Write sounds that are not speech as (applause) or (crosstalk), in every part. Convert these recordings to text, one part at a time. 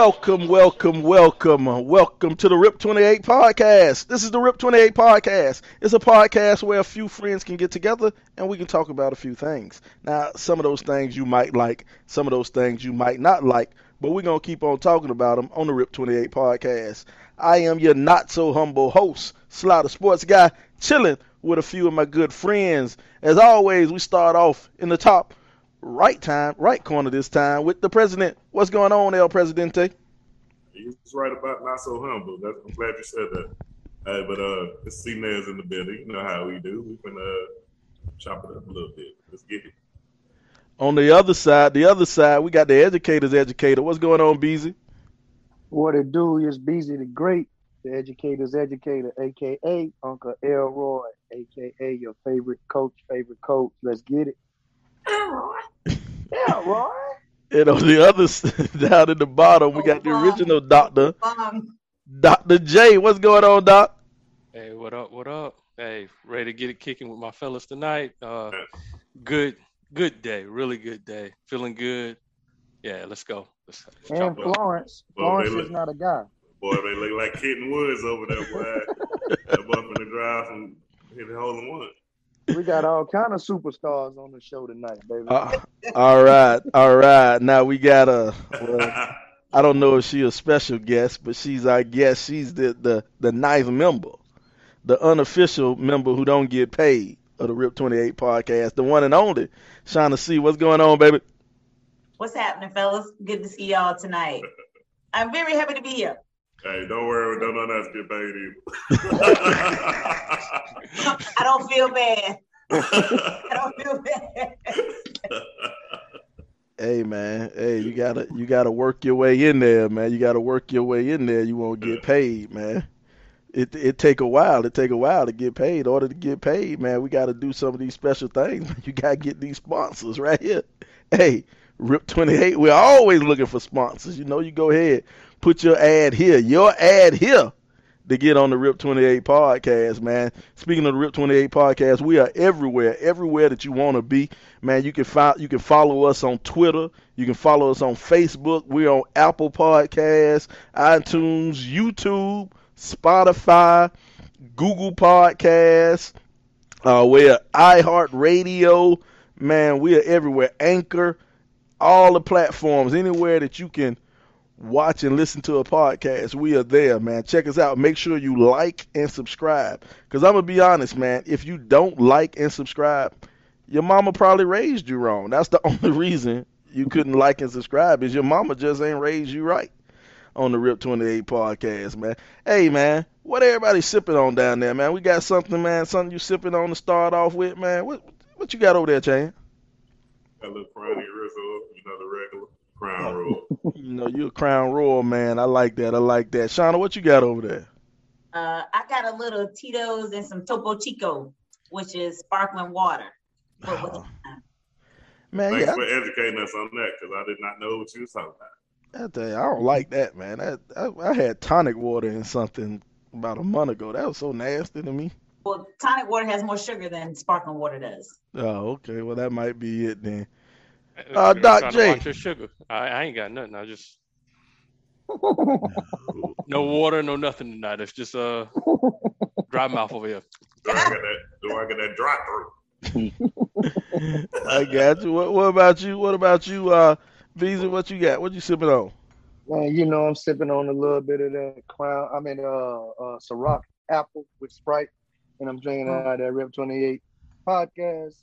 Welcome, welcome, welcome, welcome to the Rip 28 podcast. This is the Rip 28 podcast. It's a podcast where a few friends can get together and we can talk about a few things. Now, some of those things you might like, some of those things you might not like, but we're going to keep on talking about them on the Rip 28 podcast. I am your not so humble host, Slaughter Sports Guy, chilling with a few of my good friends. As always, we start off in the top right time, right corner this time with the president. What's going on, El Presidente? He's right about not so humble. That's, I'm glad you said that. Hey, but uh, it's C Nez in the building. You know how we do. We can uh, chop it up a little bit. Let's get it. On the other side, the other side, we got the educator's educator. What's going on, Beezy? What it do is Beezy the Great, the educator's educator, aka Uncle Elroy, aka your favorite coach, favorite coach. Let's get it. Elroy. Elroy. (laughs) And on the other (laughs) down at the bottom, we got the original doctor, Dr. J. What's going on, Doc? Hey, what up? What up? Hey, ready to get it kicking with my fellas tonight. Uh, good, good day. Really good day. Feeling good. Yeah, let's go. Let's, let's And chop it up. Florence. Well, Florence they is look- not a guy. Boy, they look like Kitten Woods over there, boy. (laughs) that boy from the drive and hit the hole in one. We got all kind of superstars on the show tonight, baby. Uh, all right, all right. Now we got a. Well, (laughs) I don't know if she's a special guest, but she's our guest. She's the the the ninth member, the unofficial member who don't get paid of the Rip Twenty Eight podcast, the one and only. Trying to see what's going on, baby. What's happening, fellas? Good to see y'all tonight. I'm very happy to be here. hey, don't worry, don't none of us get paid either. (laughs) (laughs) I don't feel bad. Hey man, hey, you gotta you gotta work your way in there, man. You gotta work your way in there. You won't get paid, man. It it take a while. It take a while to get paid. In order to get paid, man, we gotta do some of these special things. (laughs) You gotta get these sponsors right here. Hey, Rip twenty eight. We're always looking for sponsors. You know, you go ahead, put your ad here, your ad here to get on the Rip 28 podcast, man. Speaking of the Rip 28 podcast, we are everywhere, everywhere that you want to be, man. You can find, you can follow us on Twitter, you can follow us on Facebook. We're on Apple Podcasts, iTunes, YouTube, Spotify, Google Podcasts. Uh, we're iHeartRadio, man. We are everywhere. Anchor, all the platforms, anywhere that you can watch and listen to a podcast, we are there, man. Check us out. Make sure you like and subscribe. Because I'm going to be honest, man, if you don't like and subscribe, your mama probably raised you wrong. That's the (laughs) only reason you couldn't like and subscribe is your mama just ain't raised you right on the Rip 28 podcast, man. Hey, man, what everybody sipping on down there, man? We got something, man, something you sipping on to start off with, man. What what you got over there, Chan? A little Rizzo, you know, the regular Crown Roll. (laughs) You know, you a Crown Royal, man. I like that. I like that. Shauna, what you got over there? Uh, I got a little Tito's and some Topo Chico, which is sparkling water. But with- Oh. Man, Thanks yeah, for educating us on that because I did not know what you was talking about. I, tell you, I don't like that, man. I, I I had tonic water in something about a month ago. That was so nasty to me. well, tonic water has more sugar than sparkling water does. Oh, okay. Well, that might be it then. Hey, Uh, I'm Doc trying J. watch your sugar. I, I ain't got nothing. I just (laughs) no water, no nothing tonight. It's just uh dry mouth over here. Do I get that? Do I get that dry throat? (laughs) I got you. What, what about you? What about you, uh, Visa? What you got? What you sipping on? Man, you know I'm sipping on a little bit of that crown. I mean, uh, uh, Ciroc apple with Sprite, and I'm drinking out of that Rip 28 podcast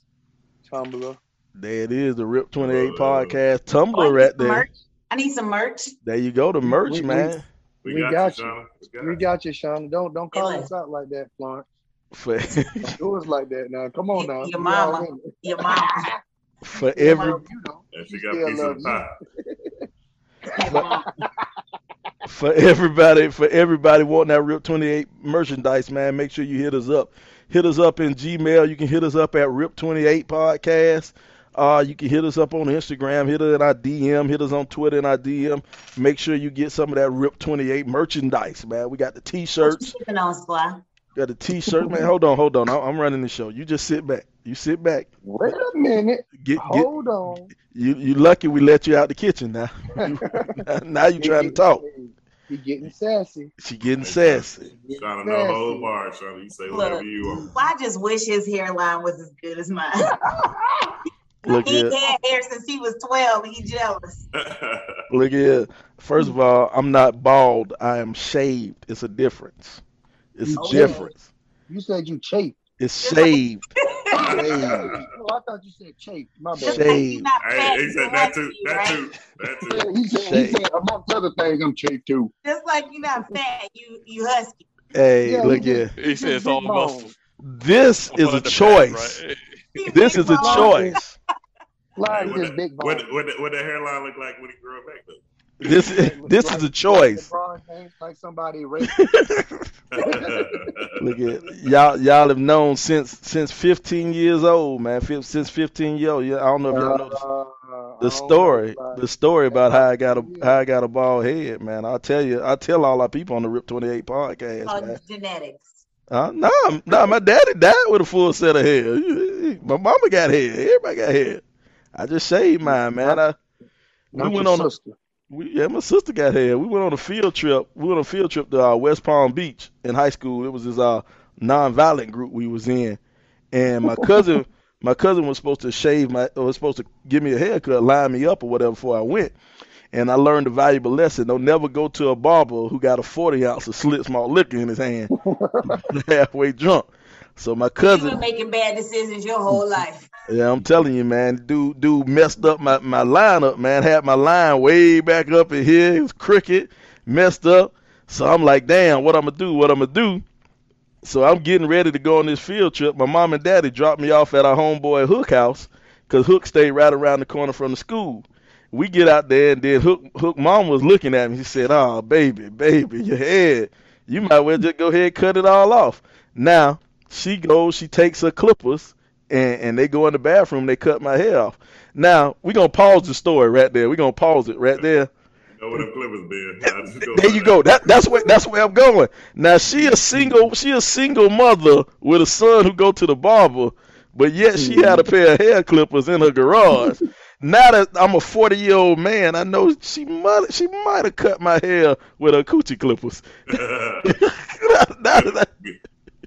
tumbler. There it is, the Rip Twenty Eight Uh, podcast Oh, tumbler right there. merch. I need some merch. There you go, the merch, We- we- man. We, We got, got you, you. We got We you. got you, Sean. Don't don't call us out like that, Florence. For Don't do us like that now. Come on now. Your We all mama. Your mama. (laughs) for We every love you, though. And she got a piece of the pie. (laughs) Your for everybody for everybody wanting that Rip 28 merchandise, man, make sure you hit us up. Hit us up in Gmail. You can hit us up at Rip 28 Podcast. Uh, you can hit us up on Instagram, hit us in our DM, hit us on Twitter in our DM. Make sure you get some of that Rip 28 merchandise, man. We got the t-shirts, sipping on, Sly? got the t-shirt, man. Hold on, hold on. I- I'm running the show. You just sit back. You sit back. Wait a minute. Get get Hold on. you you lucky we let you out the kitchen now. (laughs) now you trying to talk. He getting sassy. She getting sassy. He Trying getting to know the whole sassy. bar, Charlie. You say Look. whatever you want. Well, I just wish his hairline was as good as mine. (laughs) Look he here. had hair since he was 12 he jealous. (laughs) Look here. First of all, I'm not bald. I am shaved. It's a difference. It's a You difference. You said you chafed. It's shaved. (laughs) Oh, I thought you said chafed. My bad. Just like Shade. hey, he said that too. That too. That too. he said, he said amongst other things, I'm chafed too. Just like you're not fat, you you husky. Hey, Yeah, look he here. He said it's all big bone. muscle. This is a choice. fat, right? He (laughs) This is a choice. (laughs) Like What this the- big bone. What what what the hairline look like when he grew up back This this is a choice. LeBron like somebody (laughs) raped. Look at y'all. Y'all have known since since 15 years old, man. Since 15 years old. Yeah, I don't know if y'all know the, Uh, I the story. know about The story about how I got a how I got a bald head, man. I'll tell you. I tell all our people on the Rip 28 podcast, man. genetics. Uh, no, no, my daddy died with a full set of hair. My mama got hair. Everybody got hair. I just shaved mine, man. I, we went on a, sister. we, yeah, my sister got hair. We went on a field trip. We went on a field trip to uh, West Palm Beach in high school. It was this uh non-violent group we was in, and my cousin, (laughs) my cousin was supposed to shave my, or was supposed to give me a haircut, line me up or whatever before I went. And I learned a valuable lesson. Don't never go to a barber who got a 40 ounce of slit small liquor in his hand, (laughs) (laughs) halfway drunk. So my You've cousin, been making bad decisions your whole life. yeah, I'm telling you, man, dude, dude messed up my my lineup, man. Had my line way back up in here. It was crooked, messed up. So I'm like, damn, what I'm gonna do? What I'm gonna do? So I'm getting ready to go on this field trip. My mom and daddy dropped me off at our homeboy Hook house, cause Hook stayed right around the corner from the school. We get out there, and then Hook Hook mom was looking at me. He said, "Oh, baby, baby, your head. You might well just go ahead and cut it all off." Now she goes, she takes her clippers, and, and they go in the bathroom. They cut my hair off. Now we're gonna pause the story right there. We're gonna pause it right there. know where them clippers been. I just go There you go. That that's where that's where I'm going. Now she a single she a single mother with a son who go to the barber, but yet she hmm. had a pair of hair clippers in her garage. Now that I'm a 40 year old man, I know she might she might have cut my hair with her coochie clippers. (laughs) Good,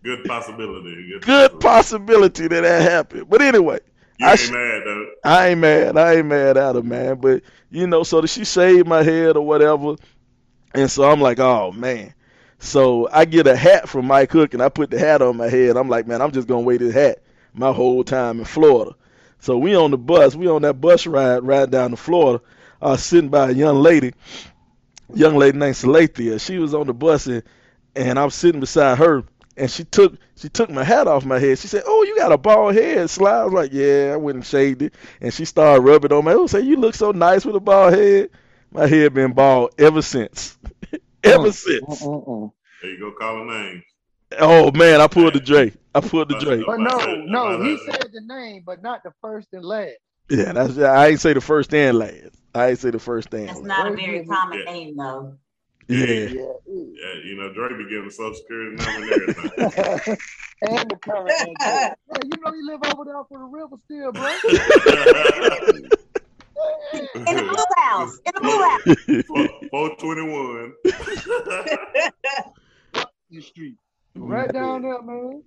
good possibility. Good, good possibility. possibility that that happened. But anyway, You I ain't sh- mad though. I ain't mad. I ain't mad at her, man. But you know, so she shaved my head or whatever, and so I'm like, oh man. So I get a hat from Mike Hook, and I put the hat on my head. I'm like, man, I'm just gonna wear this hat my whole time in Florida. So we on the bus. We on that bus ride, ride down to Florida. I was sitting by a young lady, young lady named Salathia. She was on the bus, and and I was sitting beside her, and she took she took my hat off my head. She said, "Oh, you got a bald head." Sly I was like, "Yeah, I went and shaved it." And she started rubbing on my. Oh, say you look so nice with a bald head. My head been bald ever since. (laughs) ever Mm, since. Mm-mm-mm. There you go, call a name. Oh man, I pulled the Dre. I pulled the Dre. But no, no, he said- said the name, but not the first and last. Yeah, that's. I ain't say the first and last. I ain't say the first and That's last. not a very common yeah. name though. Yeah. Yeah. Yeah, you know, Dre be giving social security number and everything. (laughs) and the current address. Hey, you know you live over there for the river still, bro. (laughs) In the blue house. In the blue house. Four twenty one. The street. Right down there, man.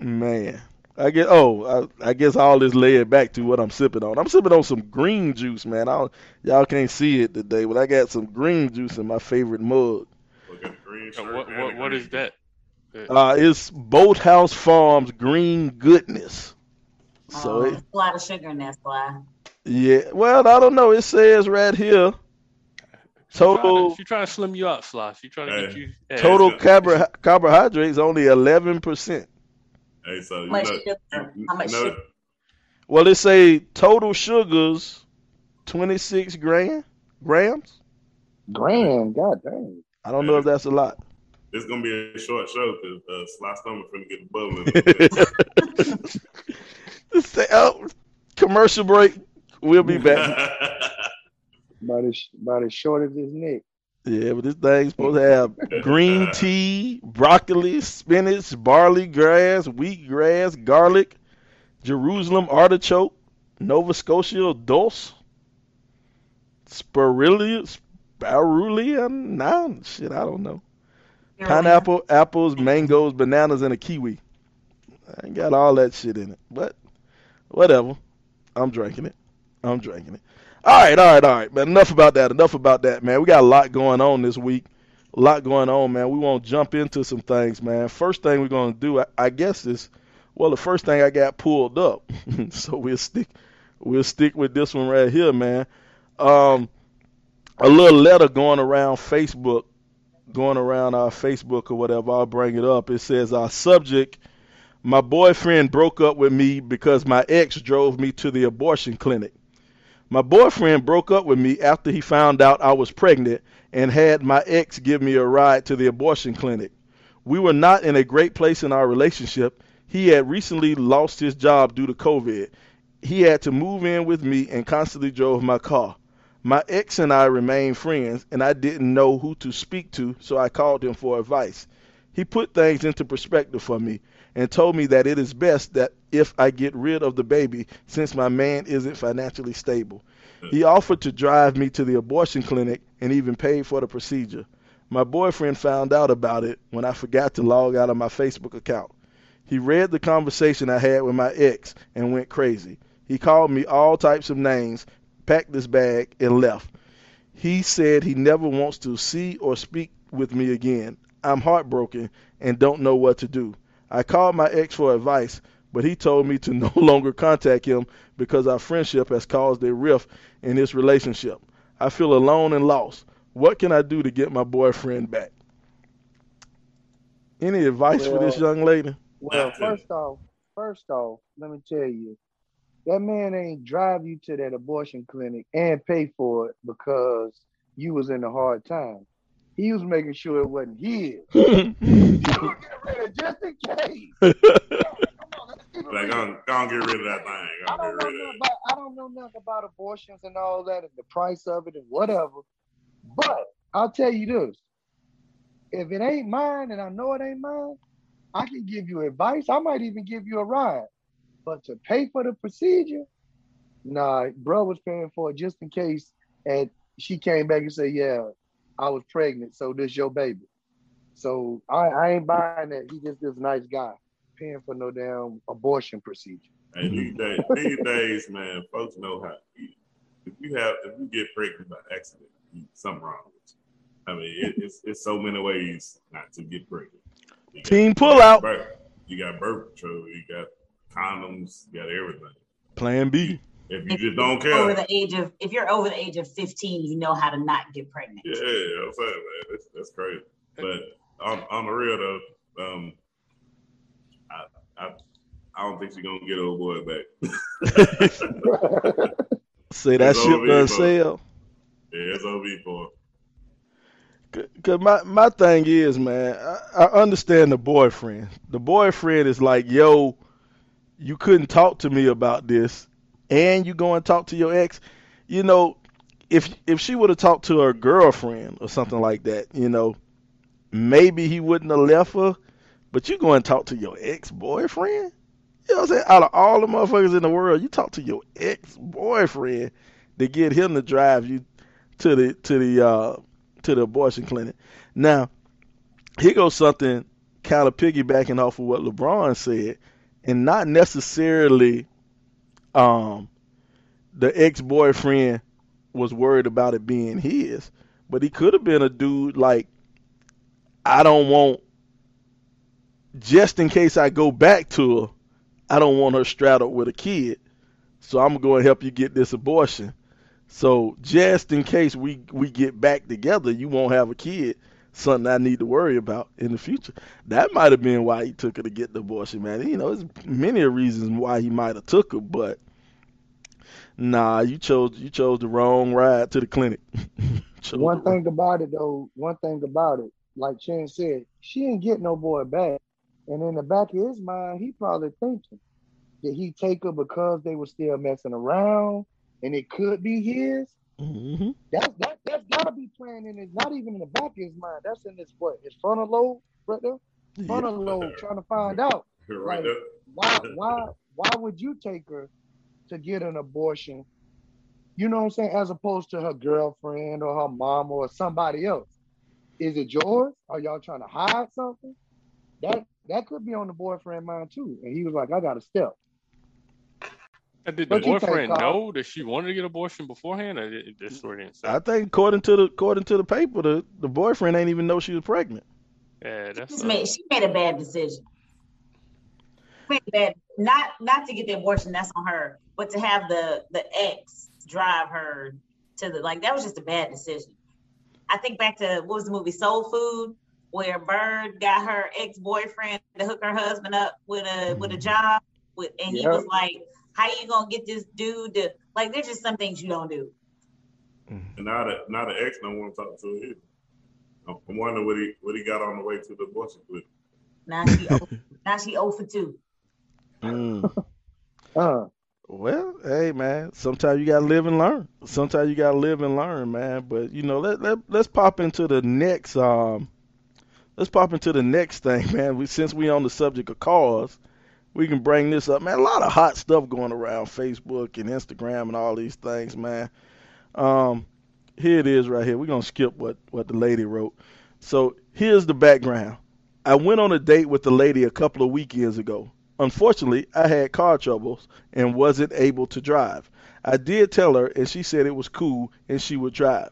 Man, I get. Oh, I, I guess all this led back to what I'm sipping on. I'm sipping on some green juice, man. I don't, y'all can't see it today, but I got some green juice in my favorite mug. Look at the green shirt. What what the what green is that? Uh, it's Bolthouse Farms Green Goodness. So Oh, it, a lot of sugar in that fly. yeah. Well, I don't know. It says right here. She trying Total to, she trying to slim you out, Sly. She trying to get you. yeah, total it's- carbo- carbohydrates only eleven percent. Hey, so you How much know, sugar? How much you know, sugar? Well, it say total sugars twenty six gram grams. Grand, god dang. I don't know if that's a lot. this gonna be a short show because uh, Sly Stomach finna get the bubbling. Say, oh, commercial break. We'll be back. (laughs) About as, about as short as his neck. Yeah, but this thing's supposed to have green (laughs) tea, broccoli, spinach, barley grass, wheat grass, garlic, Jerusalem artichoke, Nova Scotia dulse, spirulina, spirulina, nah, shit, I don't know. Pineapple, apples, mangoes, bananas, and a kiwi. I ain't got all that shit in it, but whatever. I'm drinking it. I'm drinking it. All right, all right, all right, man. Enough about that. Enough about that, man. We got a lot going on this week. A lot going on, man. We want to jump into some things, man. First thing we're gonna do, I, I guess, is well, the first thing I got pulled up, (laughs) so we'll stick, we'll stick with this one right here, man. Um, a little letter going around Facebook, going around our Facebook or whatever. I'll bring it up. It says our subject. My boyfriend broke up with me because my ex drove me to the abortion clinic. My boyfriend broke up with me after he found out I was pregnant and had my ex give me a ride to the abortion clinic. We were not in a great place in our relationship. He had recently lost his job due to COVID. He had to move in with me and constantly drove my car. My ex and I remained friends, and I didn't know who to speak to, so I called him for advice. He put things into perspective for me and told me that it is best that if I get rid of the baby since my man isn't financially stable. He offered to drive me to the abortion clinic and even paid for the procedure. My boyfriend found out about it when I forgot to log out of my Facebook account. He read the conversation I had with my ex and went crazy. He called me all types of names, packed his bag, and left. He said he never wants to see or speak with me again. I'm heartbroken and don't know what to do. I called my ex for advice, but he told me to (laughs) no longer contact him because our friendship has caused a rift in this relationship. I feel alone and lost. What can I do to get my boyfriend back? Any advice for this young lady? Well, first off, first off, let me tell you, that man ain't drive you to that abortion clinic and pay for it because you was in a hard time. He was making sure it wasn't his. You gonna get rid of just in case. Come on, let's keep it Like, real. go on, go get rid of that thing. I Go on, don't get know rid of nothing it. about I don't know nothing about abortions and all that and the price of it and whatever. But I'll tell you this. If it ain't mine and I know it ain't mine, I can give you advice. I might even give you a ride. But to pay for the procedure, nah, bro was paying for it just in case and she came back and said, Yeah, I was pregnant, so this your baby. So I, I ain't buying that. He just this nice guy paying for no damn abortion procedure. Hey, these days, these days, man, folks know how. If you have, if you get pregnant by accident, something wrong with you. I mean, it, it's it's so many ways not to get pregnant. You Team you pull out. birth- You got birth control. You got condoms. You got everything. Plan B. If you If just don't you're over care, the age of if you're over the age of 15, you know how to not get pregnant. yeah, I'm saying, man, that's, that's crazy. But on, on the real though, um, I, I I don't think she's gonna get old boy back. (laughs) Say that It's ship over, done bro. sail. Yeah, it's OB for. Cause my my thing is, man, I, I understand the boyfriend. The boyfriend is like, yo, you couldn't talk to me about this, and you go and talk to your ex. You know, if if she would have talked to her girlfriend or something like that, you know, maybe he wouldn't have left her. But you go and talk to your ex boyfriend. You know what I'm saying? Out of all the motherfuckers in the world, you talk to your ex boyfriend to get him to drive you to the to the uh to the abortion clinic. Now, here goes something kind of piggybacking off of what LeBron said, and not necessarily um, the ex boyfriend was worried about it being his, but he could have been a dude like, I don't want, just in case I go back to her, I don't want her straddled with a kid, so I'm going to help you get this abortion. So just in case we we get back together, you won't have a kid. Something I need to worry about in the future. That might have been why he took her to get the abortion, man. You know, there's many reasons why he might have took her, but nah, you chose you chose the wrong ride to the clinic. (laughs) One the wrong- thing about it though, one thing about it, like Chen said, she ain't get no boy back. And in the back of his mind, he probably thinking that he take her because they were still messing around and it could be his. Mhm. That's that that's gotta be playing in his not even in the back of his mind. That's in his what his frontal lobe right there. Yeah. Frontal lobe trying to find out (laughs) Right Like, why (laughs) why why would you take her to get an abortion? You know what I'm saying? As opposed to her girlfriend or her mom or somebody else. Is it yours? Are y'all trying to hide something? That that could be on the boyfriend mind too. And he was like, I got a step. And did the What boyfriend know that she wanted to get abortion beforehand, or did this story didn't say? I think according to the according to the paper, the, the boyfriend ain't even know she was pregnant. Yeah, that's Just uh, made, she made a bad decision. Made a bad, not not to get the abortion, that's on her, but to have the the ex drive her to the like that was just a bad decision. I think back to what was the movie Soul Food, where Bird got her ex boyfriend to hook her husband up with a with a job, with and he was like, "How you gonna get this dude to like?" There's just some things you don't do. And now that now the ex don't want to talk to her either. I'm I'm wondering what he what he got on the way to the abortion clinic. Now she oh, (laughs) now she 0 for two. Mm. Uh, Well, hey man, sometimes you gotta live and learn. Sometimes you gotta live and learn, man. But you know, let let let's pop into the next um let's pop into the next thing, (laughs) man. We since we on the subject of cars, we can bring this up, man. A lot of hot stuff going around Facebook and Instagram and all these things, man. Um here it is right here. We're gonna skip what, what the lady wrote. So here's the background. I went on a date with the lady a couple of weekends ago. Unfortunately, I had car troubles and wasn't able to drive. I did tell her, and she said it was cool and she would drive.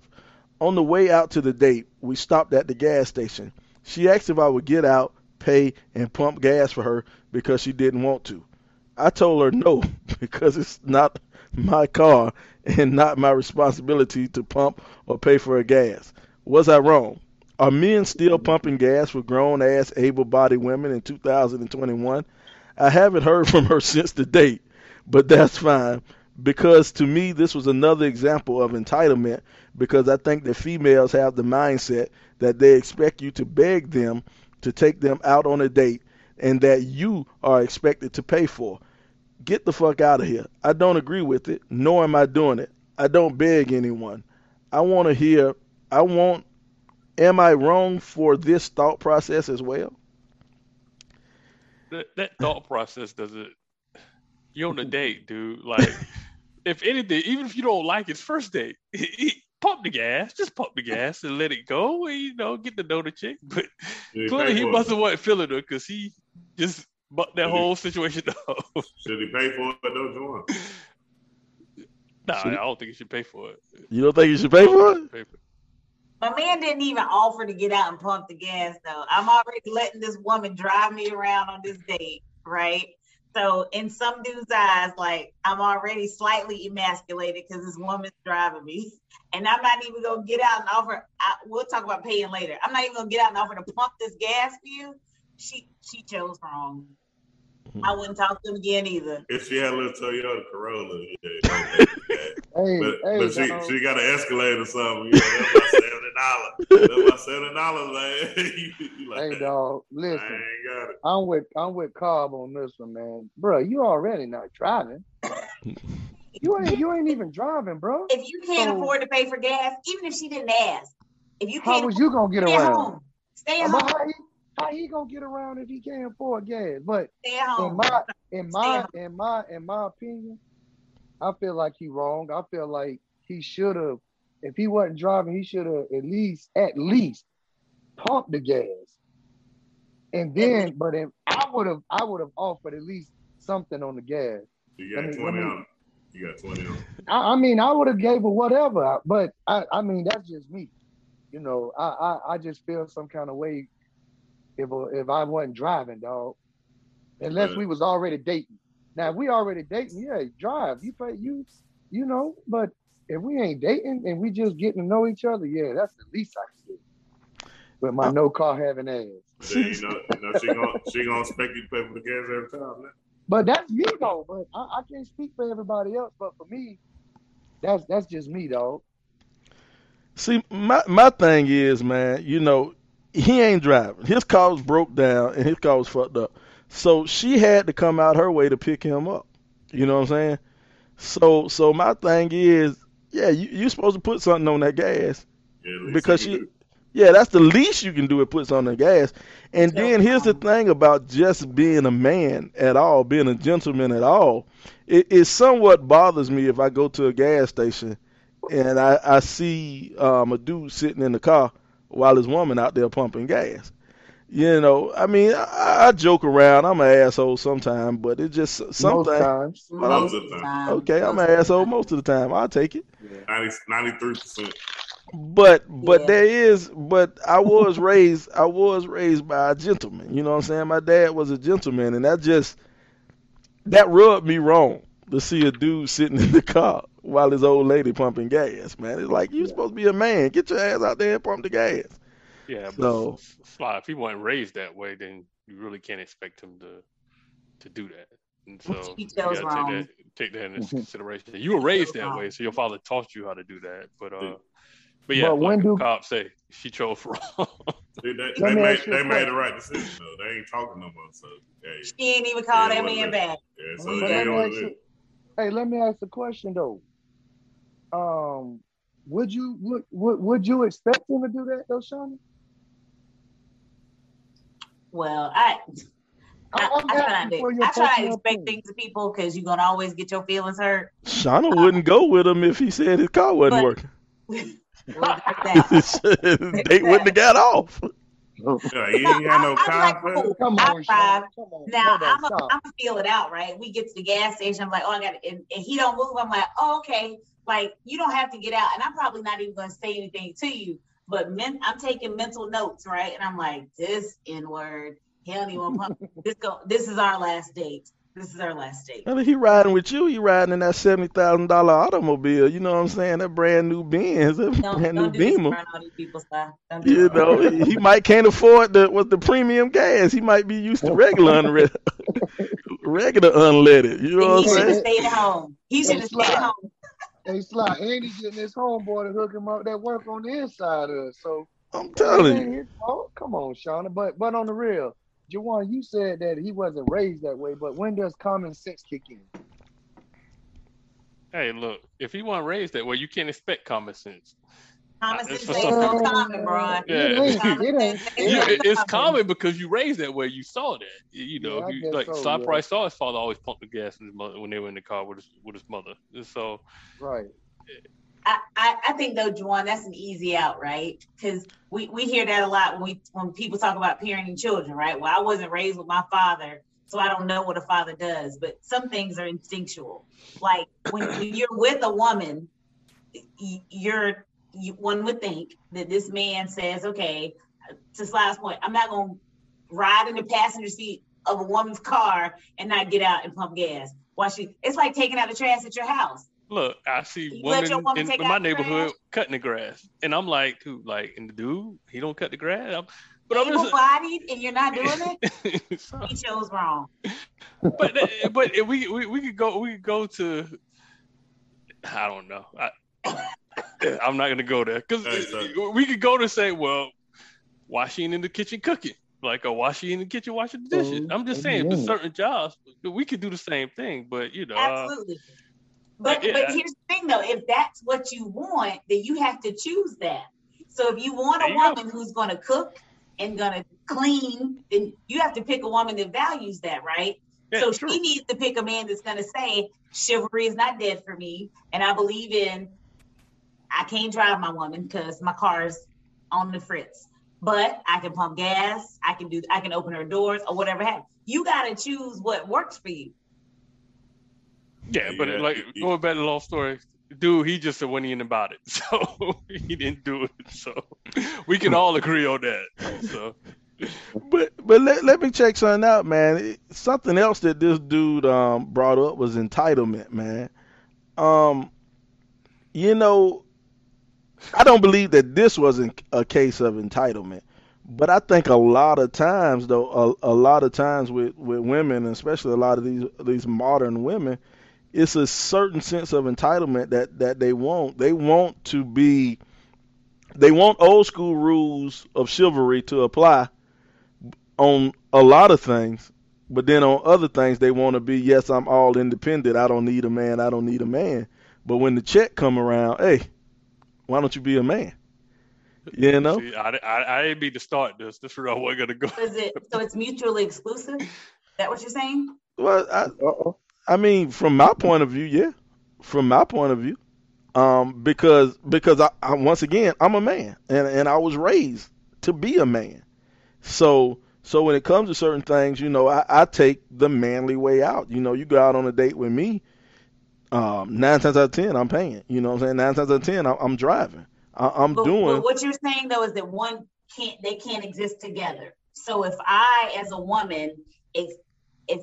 On the way out to the date, we stopped at the gas station. She asked if I would get out, pay, and pump gas for her because she didn't want to. I told her no (laughs) because it's not my car and not my responsibility to pump or pay for her gas. Was I wrong? Are men still pumping gas for grown ass able bodied women in 2021? I haven't heard (laughs) from her since the date, but that's fine because to me this was another example of entitlement because I think that females have the mindset that they expect you to beg them to take them out on a date and that you are expected to pay for. Get the fuck out of here. I don't agree with it, nor am I doing it. I don't beg anyone. I want to hear I want am I wrong for this thought process as well? That, that thought process doesn't. You're on a date, dude. Like, (laughs) if anything, even if you don't like his first date, pump the gas. Just pump the gas and let it go, and you know, get to know the chick. But Should he clearly, he for it? wasn't what feeling her because he just bucked that Did he- whole situation (laughs) up. Should he pay for it though, Juwan? nah, Should I don't think he should pay for it. You don't think he should pay for it? Pay for it. My man didn't even offer to get out and pump the gas though. I'm already letting this woman drive me around on this date, right? So in some dude's eyes, like I'm already slightly emasculated because this woman's driving me, (laughs) and I'm not even gonna get out and offer. I, we'll talk about paying later. I'm not even gonna get out and offer to pump this gas for you. She she chose wrong. I mm-hmm. wouldn't talk to him again either. If she had a little Toyota Corolla, yeah, yeah, yeah. (laughs) hey, but, hey, but she she got an Escalade or something. You know, that's my seventy dollars. That's my seventy dollars, man. (laughs) you, you like hey, that? dog. I Listen, ain't got it. I'm with I'm with Cobb on this one, man. Bro, you already not driving. (laughs) You ain't you ain't even driving, bro. If you can't So- afford to pay for gas, even if she didn't ask, if you How can't, was you gonna get stay around? home. Stay at home. how he, how he gonna get around if he can't afford gas? But Stay at home. in my in my Stay in my in my opinion, I feel like he wrong. I feel like he should have, if he wasn't driving, he should have at least at least pumped the gas. And then, but if I would have, I would have offered at least something on the gas. You got me- twenty let me- on. You got twenty on. I, I mean, I would have gave her whatever, but I, I mean, that's just me. You know, I, I, I just feel some kind of way if if I wasn't driving, dog. Unless we was already dating. Now, if we already dating, yeah, drive. You pay you, you know. But if we ain't dating and we just getting to know each other, yeah, that's the least I can do. With my uh, no car having ass. But then, you know, you know she gonna she gonna expect you to pay for the gas every time. Man. But that's me though. But I, I can't speak for everybody else. But for me, that's that's just me, dog. See, my my thing is, man, you know, he ain't driving. His car was broke down and his car was fucked up. So she had to come out her way to pick him up. You know what I'm saying? So so my thing is, yeah, you you supposed to put something on that gas Yeah, because she do. Yeah, that's the least you can do. It puts on the gas. And So, then here's the thing about just being a man at all, being a gentleman at all. It, it somewhat bothers me if I go to a gas station and I, I see um, a dude sitting in the car while his woman out there pumping gas. You know, I mean, I, I joke around. I'm an asshole sometimes, but it just Most sometimes. times. Most of the time. Okay, I'm an asshole most of the time. I'll take it. 93 percent. But but Yeah. there is but I was raised I was raised by a gentleman. You know what I'm saying? My dad was a gentleman and that just that rubbed me wrong to see a dude sitting (laughs) in the car while his old lady pumping gas, man. It's like you're supposed to be a man. Get your ass out there and pump the gas. Yeah, but So- S- Sly, if he wasn't raised that way, then you really can't expect him to to do that. And so He you gotta wrong. take that take that into (laughs) consideration. You were raised that way, so your father taught you how to do that. But uh, Yeah. but yeah, But when like do- cops say, she chose (laughs) wrong. They, they, they made ask you a they made the right decision though. They ain't talking no more. So hey, She ain't even called Yeah, that man back. yeah. So But it But is let me what ask it you, hey, let me ask a question though. Um, would you would, would would you expect him to do that though, Shawnee? Well, I I, I'm try asking not for to, your I try to personal expect opinion. things of people because you're gonna always get your feelings hurt. Shauna uh, wouldn't go with him if he said his car wasn't But- working. (laughs) Well, (laughs) there's. Date wouldn't have got off. Yeah, he ain't had no I'm like, confidence. Come on, drive. Come on. Now I'm. I'm gonna feel it out, right? We get to the gas station. I'm like, oh, I got it. And, and he don't move. I'm like, oh, okay. Like you don't have to get out. And I'm probably not even gonna say anything to you. But men, I'm taking mental notes, right? And I'm like, this N word. He even want (laughs) this go. This is our last date. This is our last date. I mean, he riding with you. He riding in that seventy thousand dollar automobile. You know what I'm saying? That brand new Benz, that Don't, brand new don't do this Beamer. around all these people. You know, he might can't afford the with the premium gas. He might be used to regular unre- (laughs) regular unleaded. You know And what I'm should have saying? stayed at home. He should have stayed at home. Hey, Sly, and he getting his homeboy to hook him up that work on the inside of us. So I'm telling ain't you. Come on, Shauna. But but on the real, Jawan, you said that he wasn't raised that way. But when does common sense kick in? hey, look, if he wasn't raised that way, you can't expect common sense. Common That's sense for ain't so common, bro. Yeah. It It ain't. It You, ain't. it- it's common because you raised that way. You saw that. You know, Yeah, you, like so, Sly yeah. Price saw his father always pump the gas in his mother, when they were in the car with his with his mother. And so Right. I, I, I think though, Juwan, that's an easy out, right? Because we, we hear that a lot when we when people talk about parenting children, right? Well, I wasn't raised with my father, so I don't know what a father does. But some things are instinctual. Like when, when you're with a woman, you're you, one would think that this man says, okay, to Sly's point, I'm not gonna ride in the passenger seat of a woman's car and not get out and pump gas. While she, it's like taking out the trash at your house. look, I see You women woman in, in my neighborhood trash? cutting the grass, and I'm like, dude, like, and the dude, he don't cut the grass. I'm, but I'm just, bodied and you're not doing it, (laughs) So- he chose wrong. but eh, but if we, we we could go we could go to I don't know. I, I'm not gonna go there because Hey, we could go to say, well, why she ain't in the kitchen cooking? Like, or why she in the kitchen washing the dishes? Mhm. I'm just saying, for Amen. certain jobs, we could do the same thing. But you know, uh, Absolutely. But yeah. but here's the thing though, if that's what you want, then you have to choose that. So if you want a you go. woman who's gonna cook and gonna clean, then you have to pick a woman that values that, right? yeah, so true. she needs to pick a man that's gonna say chivalry is not dead for me, and I believe in. I can't drive my woman because my car's on the fritz, but I can pump gas. I can do. I can open her doors or whatever happens. You gotta choose what works for you. Yeah, but Yeah, like you- going back to the long story, dude, he just said when in about (laughs) it, so he didn't do it. So we can all agree on that. So But but let, let me check something out, man. It- something else that this dude um brought up was entitlement, man. Um, you know, I don't believe that this wasn't a case of entitlement, but I think a lot of times, though, a, a lot of times with with women, especially a lot of these these modern women, it's a certain sense of entitlement that that they want. They want to be, they want old school rules of chivalry to apply on a lot of things, but then on other things they want to be, yes, I'm all independent. I don't need a man. I don't need a man. But when the check come around, hey, why don't you be a man? You know, See, I, I, I didn't mean to start this. This is where I wasn't gonna go. So is it so it's mutually exclusive? Is that what you're saying? well, I, Uh-oh. I mean, from my point of view, yeah, from my point of view, um, because because I, I once again I'm a man and and I was raised to be a man, so so when it comes to certain things, you know, I, I take the manly way out. You know, you go out on a date with me, um, nine times out of ten I'm paying. You know what I'm saying? Nine times out of ten I'm, I'm driving. I, I'm But, doing. but what you're saying though is that one can't they can't exist together. So if I as a woman, if if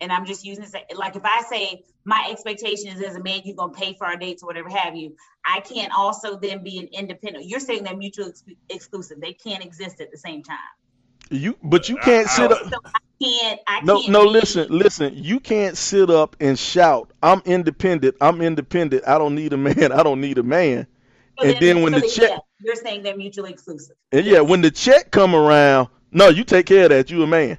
and I'm just using this like if I say my expectation is as a man you're gonna pay for our dates or whatever have you, I can't also then be an independent. You're saying they're mutually ex- exclusive. They can't exist at the same time. You but you can't sit up. So I can't. I No, can't no. Listen, listen. You can't sit up and shout, "I'm independent. I'm independent. I don't need a man. (laughs) I don't need a man." so and then when the check- yeah, you're saying they're mutually exclusive. And yeah, when the check come around, no, you take care of that. You a man.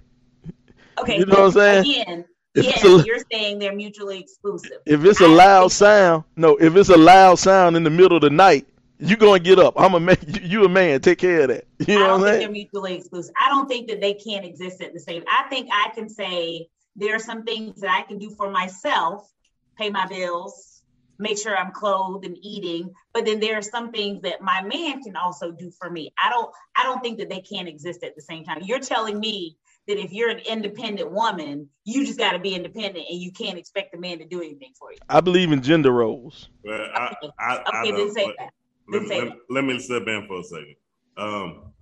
Okay, You know what I'm saying? Again, yes, a- you're saying they're mutually exclusive. If it's a loud sound, no. If it's a loud sound in the middle of the night, you gonna get up. I'm a man. (laughs) You, you a man. Take care of that. (laughs) You I don't what I'm think they're mutually exclusive. I don't think that they can't exist at the same. I think I can say there are some things that I can do for myself, pay my bills, make sure I'm clothed and eating. But then there are some things that my man can also do for me. I don't. I don't think that they can't exist at the same time. You're telling me that if you're an independent woman, you just got to be independent and you can't expect the man to do anything for you. I believe in gender roles. But I, I, I Okay, don't- then say but that. Let, let, let me step in for a second. Um,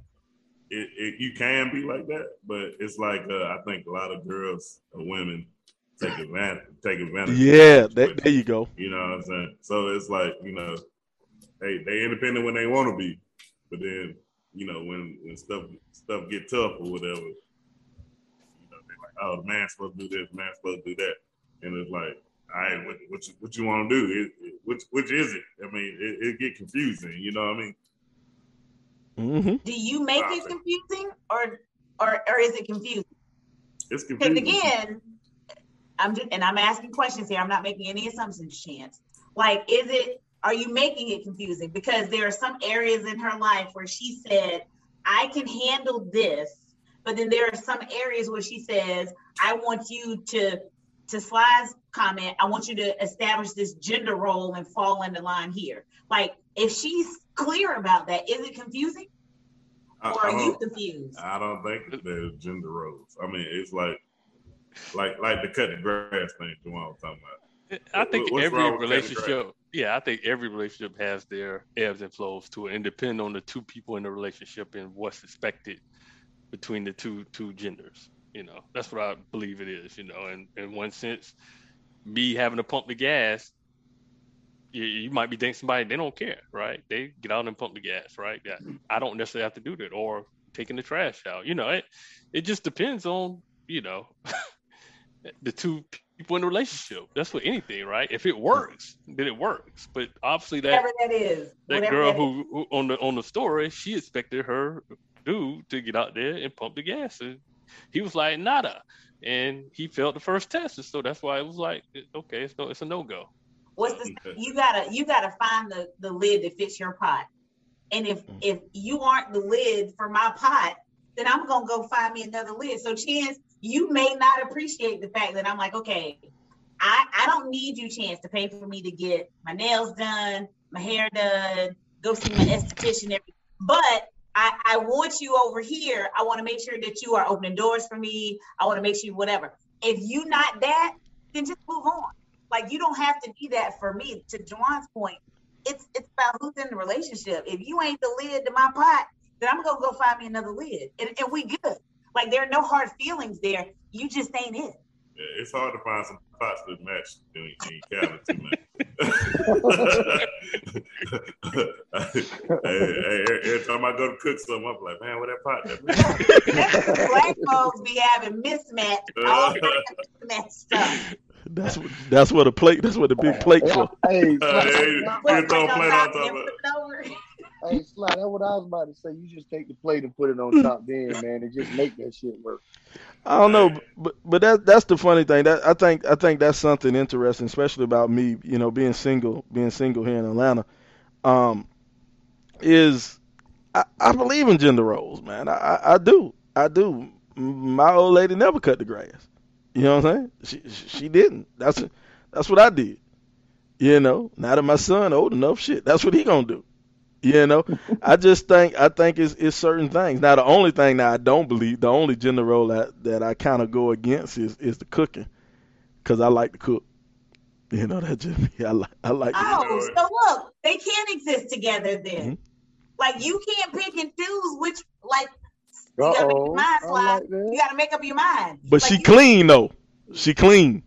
it, it, you can be like that, but it's like uh, I think a lot of girls or women take advantage take advantage. Yeah, of that, there you go. You know what I'm saying? So it's like you know, they they independent when they want to be, but then you know when when stuff stuff get tough or whatever, you know they're like, oh, the man's supposed to do this, man's supposed to do that, and it's like, all right, what what you, what you want to do? It, it, which which is it? I mean, it, it get confusing. You know what I mean? hmm Do you make it confusing, or or or is it confusing? It's Because confusing. again, I'm just and I'm asking questions here. I'm not making any assumptions, Chance. Like, is it are you making it confusing? Because there are some areas in her life where she said, I can handle this, but then there are some areas where she says, I want you to to Sly's comment, I want you to establish this gender role and fall into line here. Like, if she's clear about that, is it confusing? I, Or I are you don't, confused? I don't think there's gender roles. I mean, it's like like like the cut the grass thing Jamal was talking about. I think What's every wrong with cutting grass? relationship, yeah, I think every relationship has their ebbs and flows to it, and depend on the two people in the relationship and what's expected between the two two genders. You know, that's what I believe it is. You know, and in one sense, me having to pump the gas, you, you might be dating somebody they don't care, right? They get out and pump the gas, right? Yeah, mm-hmm. I don't necessarily have to do that, or taking the trash out. You know, it it just depends on you know (laughs) the two people in the relationship. That's for anything, right? If it works, then it works. But obviously that Whatever that is. that whatever girl that is. who, who on the on the story, she expected her dude to get out there and pump the gas, and he was like nada, and he failed the first test, and so that's why it was like okay, it's no, it's a no go. What's the you gotta you gotta find the the lid that fits your pot. And if Mm. if you aren't the lid for my pot, then I'm gonna go find me another lid. So chance you may not appreciate the fact that I'm like, okay, I I don't need you chance to pay for me to get my nails done, my hair done, go see my esthetician every but I, I want you over here. I want to make sure that you are opening doors for me. I want to make sure you whatever. If you not that, then just move on. Like you don't have to be that for me. To Juwan's point, it's it's about who's in the relationship. If you ain't the lid to my pot, then I'm gonna go find me another lid, and, and we good. Like there are no hard feelings there. You just ain't it. Yeah, it's hard to find some pots that match in, in cabinets, man. hey, hey, every time I go to cook something, I'm like, man, where that pot? That (laughs) Black folks be having mismatch, all kinds of mismatch stuff. That's what that's what a plate. That's what the big plate for. Hey, Uh, Sly, hey, Put you throw a it plate top on top and of flip it. Hey, Sly, that's what I was about to say. You just take the plate and put it on top then, man, and just make that shit work. I don't know, but but that that's the funny thing. That I think I think that's something interesting, especially about me. You know, being single, being single here in Atlanta, um, is I, I believe in gender roles, man. I, I, I do. I do. My old lady never cut the grass. You know what I'm saying? She she didn't. That's that's what I did. You know. Now that my son old enough, shit, that's what he gonna do. (laughs) You know. I just think I think it's it's certain things. Now the only thing that I don't believe, the only gender role that that I kind of go against is is the cooking, because I like to cook. You know that just me. I like I like. to Oh, so look, they can't exist together then. Mhm. Like you can't pick and choose which like you gotta make your mind I slide. like you gotta make up your mind. But Like, she you- clean though. She clean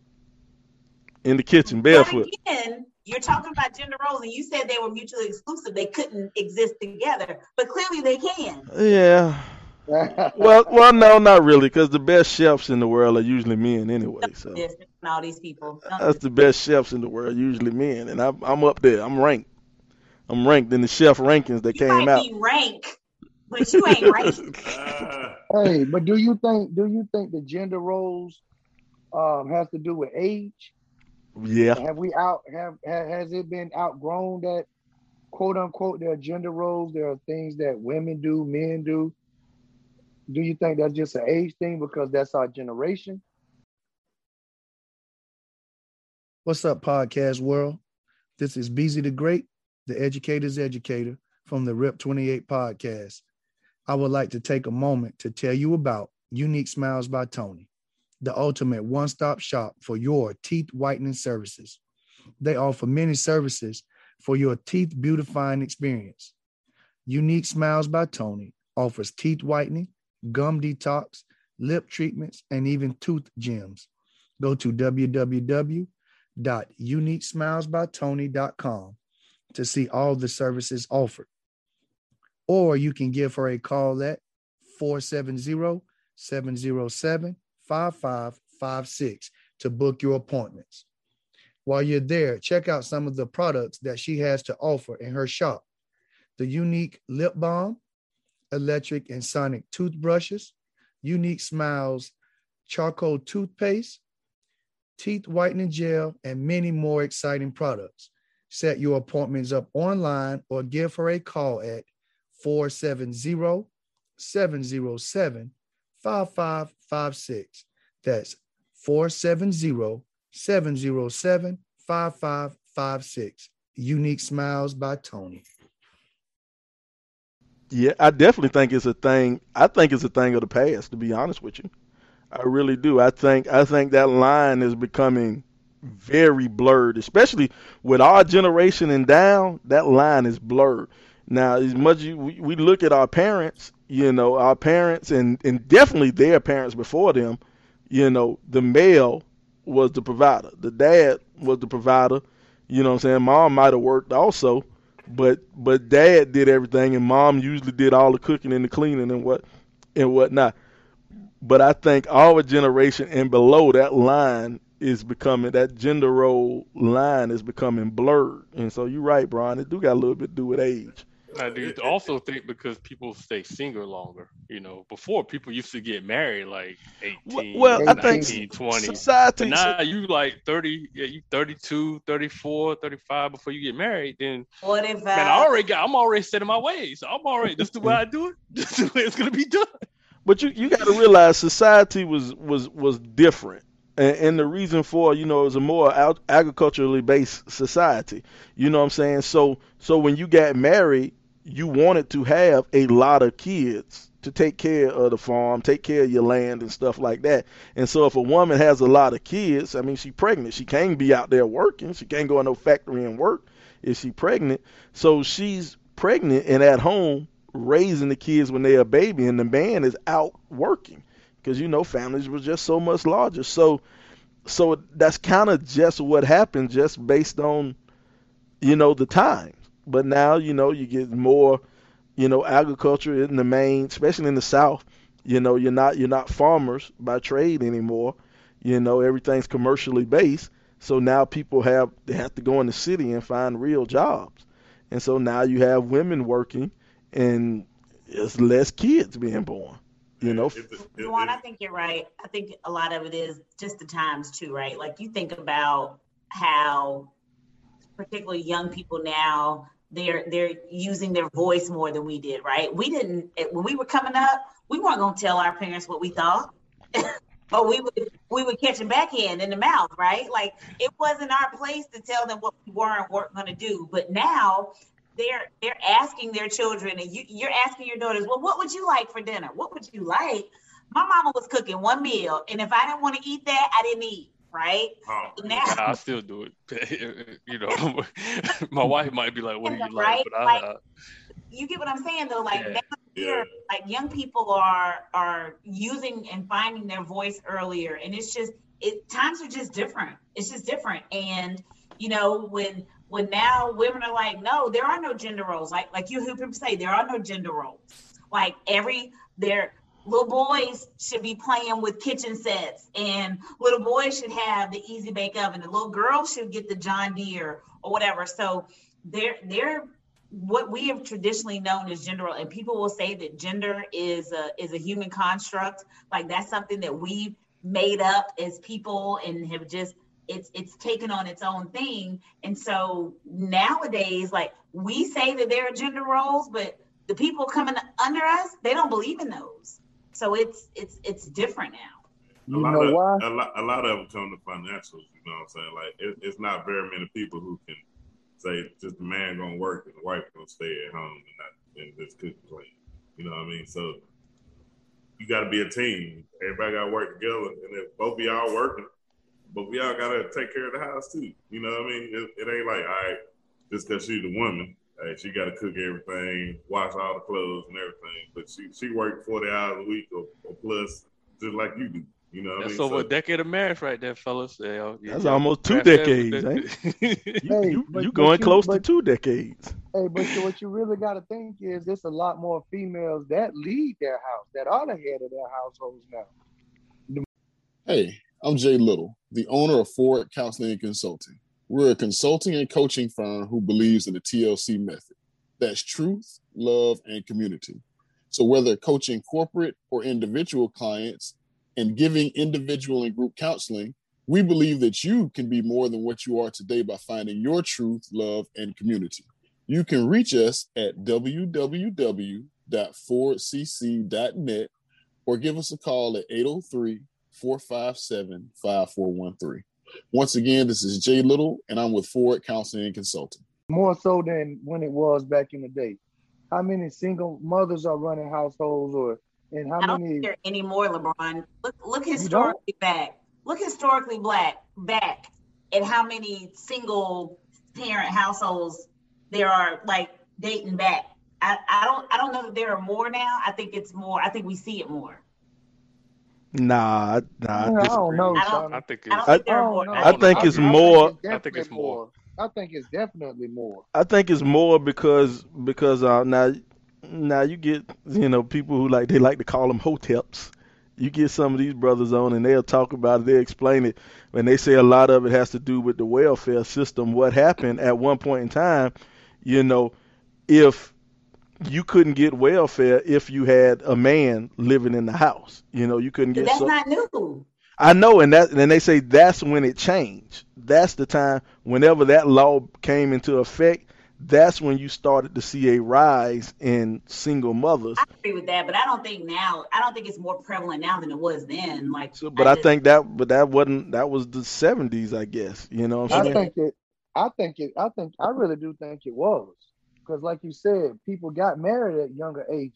in the kitchen, But barefoot. again, you're talking about gender roles, and you said they were mutually exclusive. They couldn't exist together, but clearly they can. Yeah. (laughs) Well, well, no, not really, because the best chefs in the world are usually men anyway. So all these people. that's the best chefs in the world, usually men, and I'm I'm up there. I'm ranked. I'm ranked in the chef rankings that you came might out. be rank, but you ain't (laughs) rank. Ah, hey, but do you think do you think the gender roles um has to do with age? Yeah. Have we out have ha- has it been outgrown that quote unquote there are gender roles? There are things that women do, men do. Do you think that's just an age thing because that's our generation? What's up, podcast world? This is Beezy the Great, the educator's educator from the RIP 28 podcast. I would like to take a moment to tell you about Unique Smiles by Tony, the ultimate one stop shop for your teeth whitening services. They offer many services for your teeth beautifying experience. Unique Smiles by Tony offers teeth whitening, gum detox, lip treatments, and even tooth gems. Go to www.uniquesmilesbytony.com to see all the services offered. Or you can give her a call at 470 707 5556 to book your appointments. While you're there, check out some of the products that she has to offer in her shop the unique lip balm, electric and sonic toothbrushes, unique smiles, charcoal toothpaste, teeth whitening gel, and many more exciting products. Set your appointments up online or give her a call at 470 707 5556. That's 470 707 5556. Unique Smiles by Tony. Yeah, I definitely think it's a thing. I think it's a thing of the past, to be honest with you. I really do. I think I think that line is becoming very blurred, especially with our generation and down. That line is blurred. Now, as much as we, look at our parents, you know, our parents and and definitely their parents before them, you know, the male was the provider. The dad was the provider. You know what I'm saying? Mom might have worked also, but but dad did everything and mom usually did all the cooking and the cleaning and what and whatnot. But I think our generation and below that line is becoming that gender role line is becoming blurred. And so you're right, Brian. It do got a little bit to do with age. I do also think because people stay single longer. You know, before people used to get married like 18, Well, I think 20. Society. But now you like 30, yeah, you 32, 34, 35 before you get married, then Forty-five. man, I already got I'm already set in my ways. I'm already this is the way I do it. (laughs) This is the way it's gonna be done. But you, you got to realize society was was was different, and, and the reason for you know it was a more out, agriculturally based society. You know what I'm saying? So so when you got married, you wanted to have a lot of kids to take care of the farm, take care of your land and stuff like that. And so if a woman has a lot of kids, I mean she's pregnant, she can't be out there working, she can't go in no factory and work if she's pregnant. So she's pregnant and at home raising the kids when they're a baby and the man is out working. Because you know families were just so much larger. So so that's kind of just what happened just based on you know the times but now you know you get more you know agriculture in the main especially in the south you know you're not you're not farmers by trade anymore you know everything's commercially based so now people have they have to go in the city and find real jobs and so now you have women working and it's less kids being born. You know, If it- if- Juwan, I think you're right. I think a lot of it is just the times too, right? Like you think about how particularly young people now they're they're using their voice more than we did, right? We didn't when we were coming up, we weren't gonna tell our parents what we thought. (laughs) but we would we would catch them backhand in the mouth, right? Like it wasn't our place to tell them what we were and weren't gonna do. But now they're they're asking their children and you, you're asking your daughters, well, what would you like for dinner? What would you like? My mama was cooking one meal, and if I didn't want to eat that, I didn't eat right? Oh, Now, I still do it. (laughs) you know, (laughs) my wife might be like, "What do you like?" But I, Like- you get what I'm saying though. Like Yeah. now Yeah. like young people are are using and finding their voice earlier, and it's just it times are just different. It's just different, and you know when when now women are like, no, there are no gender roles. Like like you hear people say, there are no gender roles. Like every their little boys should be playing with kitchen sets, and little boys should have the easy bake oven. The little girls should get the John Deere or whatever. So they're they're what we have traditionally known as gender, and people will say that gender is a is a human construct. Like that's something that we've made up as people and have just it's it's taken on its own thing. And so nowadays, like we say that there are gender roles, but the people coming under us, they don't believe in those. So it's it's it's different now. a You lot know of, why? A lot, a lot of them come to financials. You know what I'm saying? Like it, it's not very many people who can say just the man gonna work and the wife gonna stay at home and not and just cook and clean. You know what I mean? So you got to be a team. Everybody got to work together, and if both of y'all working, but we all got to take care of the house too. You know what I mean? It, it ain't like all right, just because she's the woman. Hey, she got to cook everything, wash all the clothes and everything. But she she worked forty hours a week or, or plus, just like you do. You know what that's I mean? over So- a decade of marriage right there, fellas. Yeah, yeah, That's yeah. almost two Craft decades, that- (laughs) You, Hey, you, but- you but going you- close to two decades. Hey, but you- what you really got to think is there's a lot more females that lead their house, that are the head of their households now. Hey, I'm Jay Little, the owner of Ford Counseling and Consulting. We're a consulting and coaching firm who believes in the TLC method. That's truth, love, and community. So whether coaching corporate or individual clients and giving individual and group counseling, we believe that you can be more than what you are today by finding your truth, love, and community. You can reach us at www.fordcc.net or give us a call at 803 457 5413. Once again, this is Jay Little, and I'm with Ford Counseling and Consulting. More so than when it was back in the day. How many single mothers are running households, or and how I don't many? think there any more, LeBron. Look look historically back. Look historically black back at how many single parent households there are like dating back. I, I don't I don't know that there are more now. I think it's more. I think we see it more. Nah, nah. I Yeah, I don't know, I don't- I son. think I it's. think I more. I think it's more- I think it's definitely more. I think it's definitely more. I think it's more because because uh, now now you get you know people who like they like to call them hoteps. You get some of these brothers on and they'll talk about it. They explain it, and they say a lot of it has to do with the welfare system. What happened at one point in time, you know, if you couldn't get welfare if you had a man living in the house, you know, you couldn't But get. that's so- not new. I know, and that and they say that's when it changed. That's the time whenever that law came into effect. That's when you started to see a rise in single mothers. I agree with that, but I don't think now. I don't think it's more prevalent now than it was then. Like, So, but I just- think that, but that wasn't that was the '70s, I guess. You know what I'm I saying? think it. I think it. I think. I really do think it was because, like you said, people got married at younger age.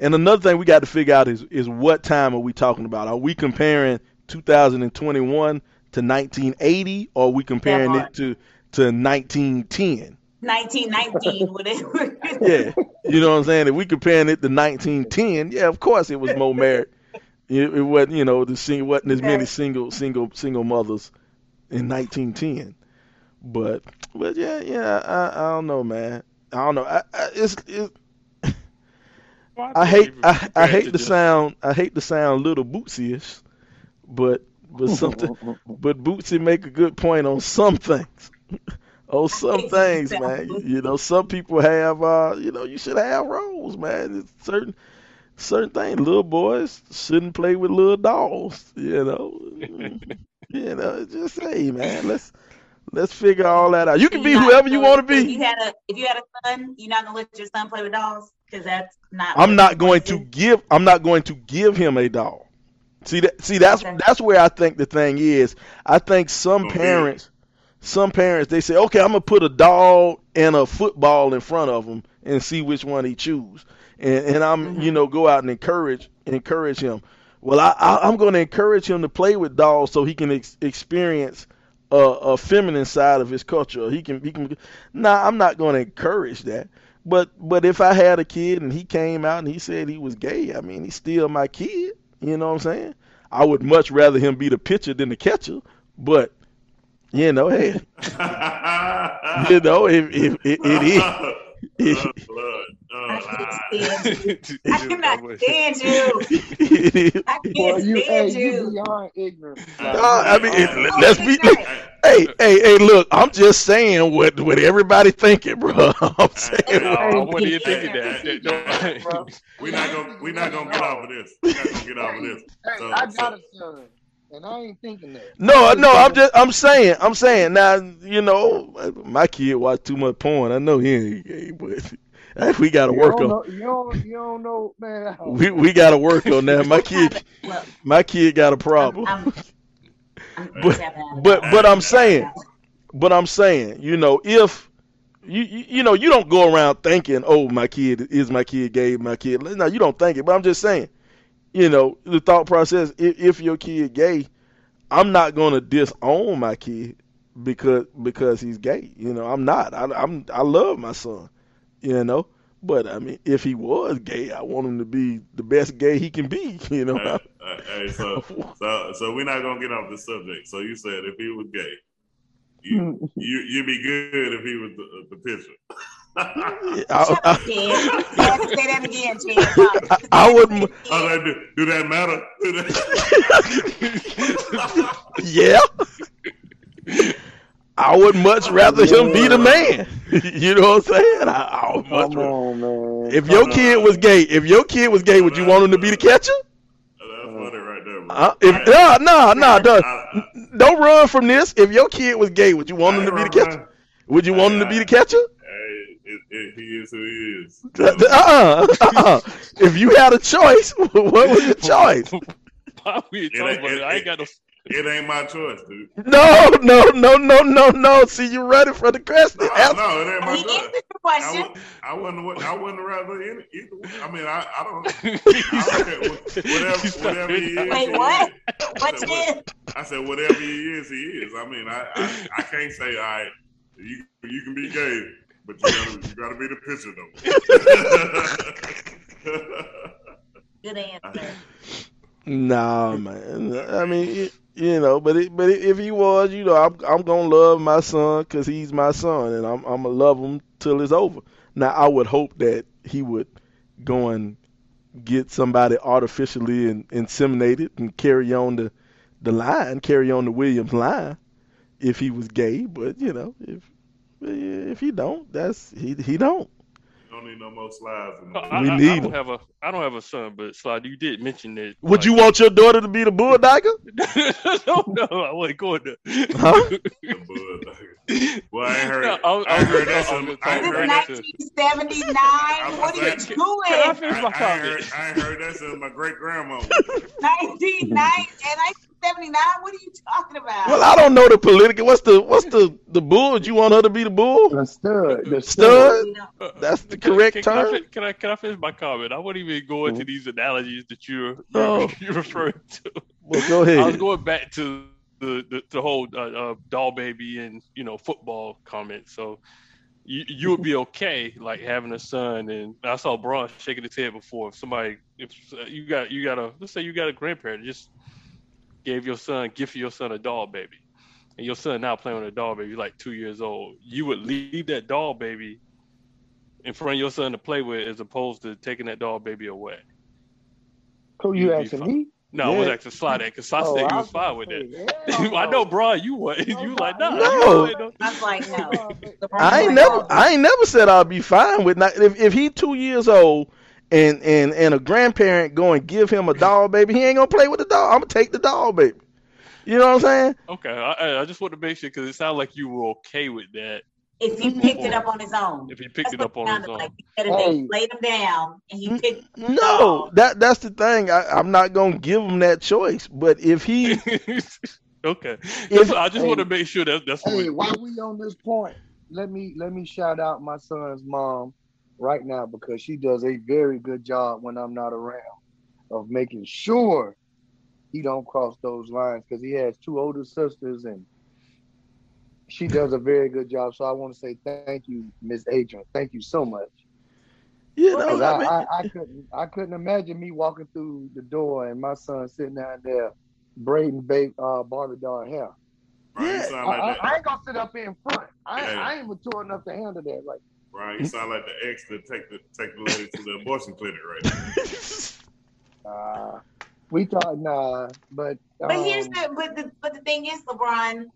And another thing we got to figure out is is what time are we talking about? Are we comparing 2021 to 1980, or are we comparing it to to 1910? 1919, (laughs) whatever. Yeah, you know what I'm saying. If we comparing it to 1910, yeah, of course it was more married. It, it wasn't, you know, the sing wasn't as many single single single mothers in 1910. But but yeah yeah I, I don't know man. I don't know. I, I it's it, (laughs) Well, I think hate I, I hate the just- sound I hate the sound little bootsy-ish, but but something (laughs) but Bootsy make a good point on some things. (laughs) on some things, man. You, you know, some people have uh, you know, you should have roles, man. It's certain certain things. Little boys shouldn't play with little dolls, you know. you know, just say, man, let's Let's figure all that out. You can be you're whoever you gonna- want to If be. you had a if you had a son, you're not gonna let your son play with dolls because that's not. I'm not going wanna give. I'm not going to give him a doll. See that? See that's Okay. that's where I think the thing is. I think some Okay. parents, some parents, they say, okay, I'm gonna put a doll and a football in front of him and see which one he choose. And and I'm Mhm. you know go out and encourage encourage him. Well, I, I I'm going to encourage him to play with dolls so he can ex- experience a, a feminine side of his culture. He can he can. Nah, I'm not going to encourage that. But but if I had a kid and he came out and he said he was gay, I mean he's still my kid. You know what I'm saying? I would much rather him be the pitcher than the catcher. But you know, hey, (laughs) you know, if if it, it is. (laughs) Oh, (laughs) Lord. Oh, I Lord. can't (laughs) stand you. I (laughs) cannot stand you. I Boy, can't you, hey, stand you you. beyond ignorant. Uh, I mean, it, let's be. ignorant. Hey, hey, hey! Look, I'm just saying what what everybody thinking, bro. I'm saying. Oh, what are you Hey, thinking that? We're not gonna we're not gonna get off of this. We're not gonna get off of this. Hey, I got so- a son, and I ain't thinking that. No, no, I'm just, I'm saying, I'm saying. Now, you know, my kid watch too much porn. I know he ain't gay, but (laughs) we got to You work don't on. know, you don't, you don't know, man. Don't (laughs) We know. we got to work on that. My (laughs) kid, Well, my kid got a problem. I'm, I'm, I'm But- But but I'm saying, but I'm saying, you know, if you you, you know, you don't go around thinking, oh, my kid is my kid gay, my kid. No, you don't think it. But I'm just saying, you know, the thought process. If, if your kid gay, I'm not gonna disown my kid because because he's gay. You know, I'm not. I, I'm I love my son. You know. But I mean, if he was gay, I want him to be the best gay he can be. (laughs) You know, Hey, hey, hey, so (laughs) so so we're not gonna get off the subject. So you said if he was gay, you hmm. you you'd be good if he was the, the pitcher. I, I, up, Ted. You have to say that again, Ted. I, I wouldn't. Oh, that do, do that matter? Do (laughs) that? Yeah. I would much rather him be the man. (laughs) you know what I'm saying? I, I would much Come rather. on, man. If your kid was gay, if your kid was gay, would you want him to be the catcher? That's funny right there, bro. Uh, if, no, no, no, don't, don't run from this. If your kid was gay, would you want him to be the catcher? Would you want him to be the catcher? Hey, it, it, he is who he is. Uh-uh, uh-uh. (laughs) If you had a choice, (laughs) what was your choice? (laughs) Why we It talking ain't- about it- it? I ain't got no. It ain't my choice, dude. No, no, no, no, no, no. See, you ready for the question? No, Ask- no, it ain't my choice. answered the I, question. would, I wouldn't. I wouldn't rather any, either. I mean, I, I don't. I don't care. Whatever, whatever he is. Wait, what? what? is. What I said, Ted? I said, whatever he is, he is. I mean, I, I, I can't say, all right, you, you can be gay, but you gotta, you gotta be the pitcher though. (laughs) Good answer. Nah, man. I mean, it, you know, but it, but if he was, you know, I'm I'm gonna love my son because he's my son, and I'm I'm gonna love him till it's over. Now, I would hope that he would go and get somebody artificially in, inseminated and carry on the the line, carry on the Williams line, if he was gay. But you know, if Eh, if he don't, that's he he don't. don't need no more slides. in I, the- I, We I need don't have a. I don't have a son, but Slide, you did mention that. Would you want your daughter to be the bulldogger? (laughs) no, no, I wasn't going there. Huh? (laughs) the bud. Well, I ain't heard. No, I was- I I heard that. I was some- gonna I ain't talk heard about that. that. 1979. I What are you was Can I doing? finish I, my I ain't heard, I heard that since my great grandma. 1990 1979. What are you talking about? Well, I don't know the political. What's the what's the the bull? Do You want her to be the bull? The stud. The Stud? You know, That's the Can- correct can, can I, term. can I can I finish my comment? I wouldn't even go into these analogies that you're you're, (laughs) Oh. you're referring to. Well, go ahead. I was going back to the the, the whole uh, uh, doll baby and you know football comment. So you you would be (laughs) okay like having a son, and I saw Braun shaking his head before. If somebody if uh, you got you got a let's say you got a grandparent just gave your son gifted your son a doll baby, and your son now playing with a doll baby like two years old, you would leave that doll baby in front of your son to play with as opposed to taking that doll baby away. Who you You'd asking fine. me? No, I was Yeah. asking Slide that because I Oh, said you I was fine with that. say, (laughs) hell I know, (laughs) no. Brian, you was you like, nah, No. you ain't I was like, no. I ain't never I ain't never said I'll be fine with not if if he two years old and and and a grandparent go and give him a doll baby, he ain't gonna play with the doll. I'm gonna take the doll baby. You know what I'm saying? Okay, I, I- I just want to make sure because it sounded like you were okay with that If he picked it up on his own. if he picked That's it up on his own. Like. He said if they laid him down and he picked No, that that's the thing. I, I'm not gonna give him that choice. But if he, (laughs) okay, If- I just Hey. want to make sure that that's what. While we on this point, let me let me shout out my son's mom right now because she does a very good job when I'm not around of making sure he don't cross those lines because he has two older sisters and she does a very good job. So I want to say thank you, Miss Adrian. Thank you so much. you know, I I, mean, I, I couldn't I couldn't imagine me walking through the door and my son sitting down there braiding babe, uh, Barbie doll hair. Brian, Yeah, I, like I. I ain't gonna sit up here in front. I, Hey. I ain't mature enough to handle that. Like, Brian, you sound like the ex that take the take the lady to the abortion clinic right now. (laughs) uh, we thought nah, but But here's um, the but the but the thing is, LeBron,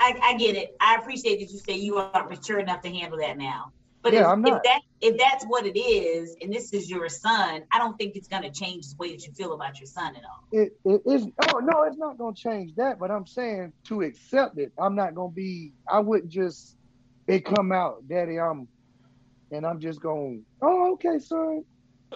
I, I get it. I appreciate that you say you are mature enough to handle that now. But Yeah, if, I'm if that if that's what it is, and this is your son, I don't think it's gonna change the way that you feel about your son at all. it, it is oh no, it's not gonna change that. But I'm saying to accept it, I'm not gonna be. I wouldn't just it come out, Daddy. I'm, and I'm just going. Oh, okay, son.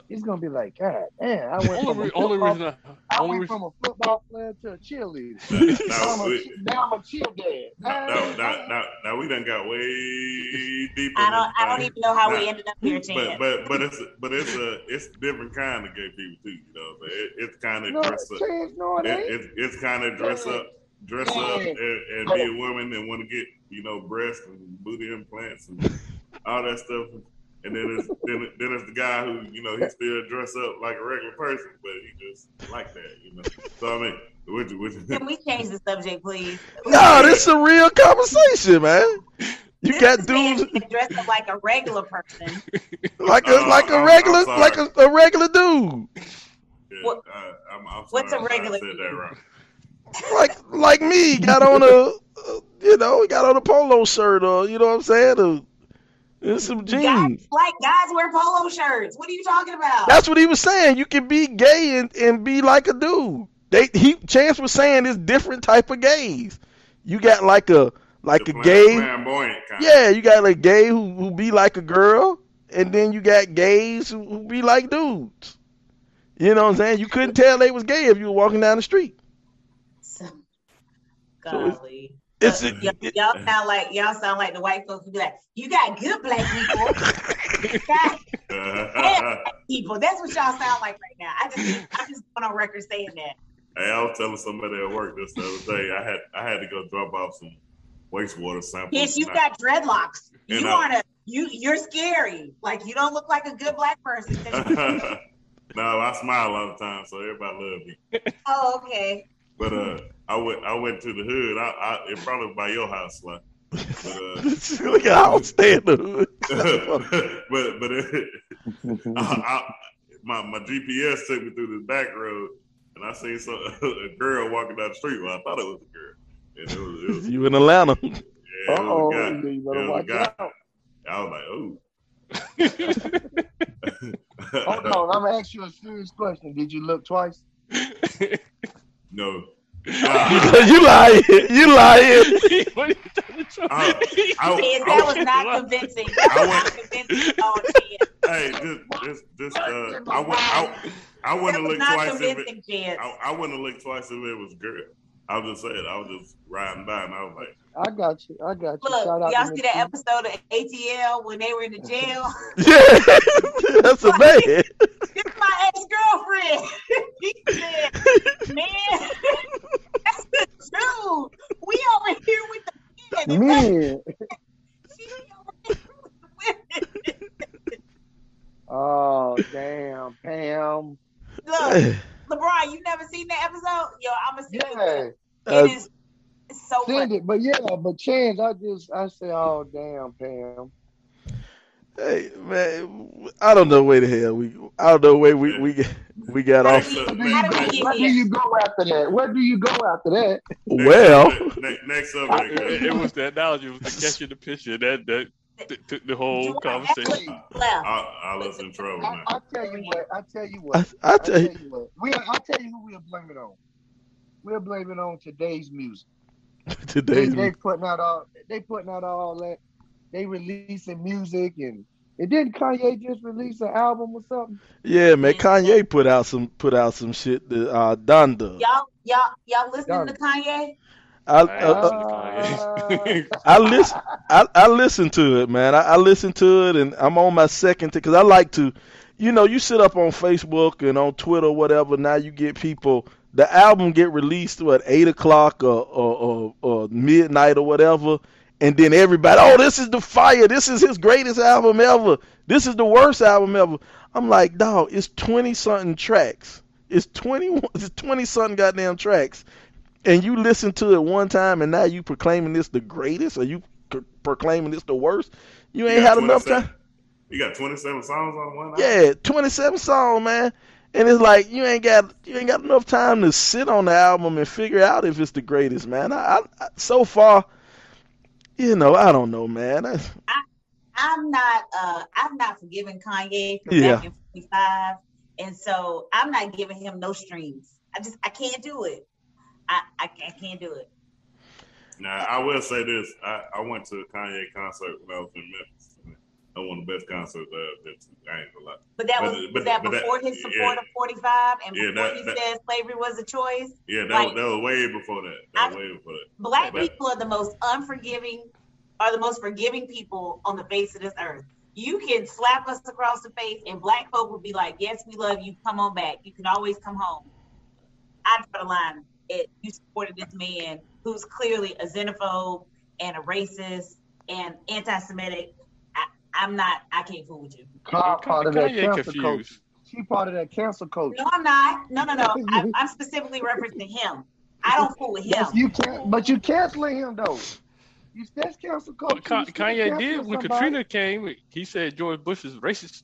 He's gonna be like, God, damn. I went Only, from a re- only football- reason I, I only went reason from a football player to a cheerleader. (laughs) Now, Now I'm a, we, now I'm a chill dad. now, now, now, now, now we done got way deep. I don't I don't even know how Nah. we ended up here, But but but it's but it's a it's a different kind of gay people too. You know, but it, it's kind of No, dress up. Chance, no, it It, ain't. it's it's kind of dress up, dress up, and, and be a woman and want to get you know breasts and booty implants and all that stuff. And then it's then, then it's the guy who you know he still dress up like a regular person, but he just like that, you know. So I mean, which which Can we change the subject, please? no, this is a real conversation, man. You This got dudes can dress up like a regular person. like a Uh, like a I'm- regular I'm like a, a regular dude, yeah, What- I, I'm, I'm what's a if I regular said that wrong. Like like me. Got on a uh, you know got on a polo shirt or you know what I'm saying, or, and some jeans. Guys like guys wear polo shirts. What are you talking about? That's what he was saying. You can be gay and, and be like a dude. They he Chance was saying it's different type of gays. You got like a like The a gay flamboyant kind. Yeah, you got a gay who, who be like a girl, and then you got gays who, who be like dudes. You know what I'm saying? You couldn't tell they was gay if you were walking down the street. Golly. It's y- y'all sound like y'all sound like the white folks who be like, you got good black people. (laughs) You got bad people. That's what y'all sound like right now. I just I just went on record saying that. Hey, I was telling somebody at work this the other day. I had I had to go drop off some wastewater samples. Yes, you got dreadlocks. You want to you you're scary. Like you don't look like a good black person. (laughs) no, I smile all the time, so everybody love me. oh, okay. But uh, I went I went to the hood. I, I it probably was by your house, Sly. But uh, (laughs) Look at how I'm staying in the hood. (laughs) but but it, (laughs) I, I, my my GPS took me through this back road, and I seen some a girl walking down the street. Well, I thought it was a girl. And it was, it was, You in Atlanta? yeah, oh, was a you better It watch out. I was like, oh. Hold on, I'm gonna ask you a serious question. Did you look twice? no. Because (laughs) you lying. You lying. (laughs) what are you trying to tell I- I- Yes, that was not convincing. I was not convincing at all, hey, just, just, just, uh, I went, I, I That wouldn't was look twice if it. I, I wouldn't look twice if it was girl. I was just saying, I was just riding by, and I was like, I got you. I got you. Look, Shout y'all to see that T. episode of ATL when they were in the jail? (laughs) Yeah, (laughs) that's a man. It's my ex-girlfriend. (laughs) he said, man, that's the truth. We over here with the men. Man. She over here with the women. Oh damn, Pam. Look, (laughs) LeBron, you never seen that episode? Yo, I'm gonna send Yeah. it. Uh, It is it's so Send it. But yeah, but Chance, I just I say, oh damn, Pam. Hey man, I don't know where the hell we. I don't know where we we we got off. do Next up, do we Where do you go after that? Where do you go after that? Well, next, next It, subject. (laughs) it- it was the analogy, it was the catching the picture that that t- took the whole You conversation. actually. I, I was in trouble, I, man. I tell you what. I tell you I, what. I I tell you, what. We I tell you who we'll blame it on. we'll blame it on today's music. They, (laughs) Today's they putting out all they putting out all that. They releasing music and it didn't Kanye just release an album or something? yeah, man. Kanye put out some put out some shit that uh Donda. Y'all, y'all, y'all listening to Kanye? I, I uh, ain't listening to Kanye. I listen. I, I listen to it, man. I, I listen to it, and I'm on my second because I like to, you know, you sit up on Facebook and on Twitter, whatever. Now you get people. The album get released what eight o'clock or or, or, or midnight or whatever, and then everybody, oh, this is the fire. This is his greatest album ever. This is the worst album ever. I'm like, dog, it's twenty something tracks. It's twenty. It's twenty something goddamn tracks and you listen to it one time and now you proclaiming this the greatest or you c- proclaiming this the worst you ain't got had enough time You got 27 songs on one album? yeah 27 songs man and it's like you ain't got you ain't got enough time to sit on the album and figure out if it's the greatest man i, I, I so far you know i don't know man I, I'm not uh I'm not forgiving Kanye for Yeah. back in 45. And so I'm not giving him no streams. I just I can't do it. I I, I can't do it. Now, I will say this. I, I went to a Kanye concert when I was in Memphis. That one of the best concerts I've been to. I ain't gonna lie. But that But- was but- was that but that- before his yeah. support of 45 and Yeah, before that- he that- said slavery was a choice. Yeah, that, Like- was, that was way before that. That was way before that. Black But- people are the most unforgiving, are the most forgiving people on the face of this earth. You can slap us across the face, and black folk will be like, "Yes, we love you. Come on back. You can always come home." I draw the line. It you supported this man who's clearly a xenophobe and a racist and anti-Semitic. I, I'm not. I can't fool with you. Carl part of that Kanye confused. coach. She part of that cancel culture. No, I'm not. No, no, no. (laughs) I, I'm specifically referencing him. I don't fool with him. Yes, you can't, but you canceling him though. You that's cancel culture. But Ka- You still Kanye canceling did when somebody. Katrina came. He said George Bush is racist.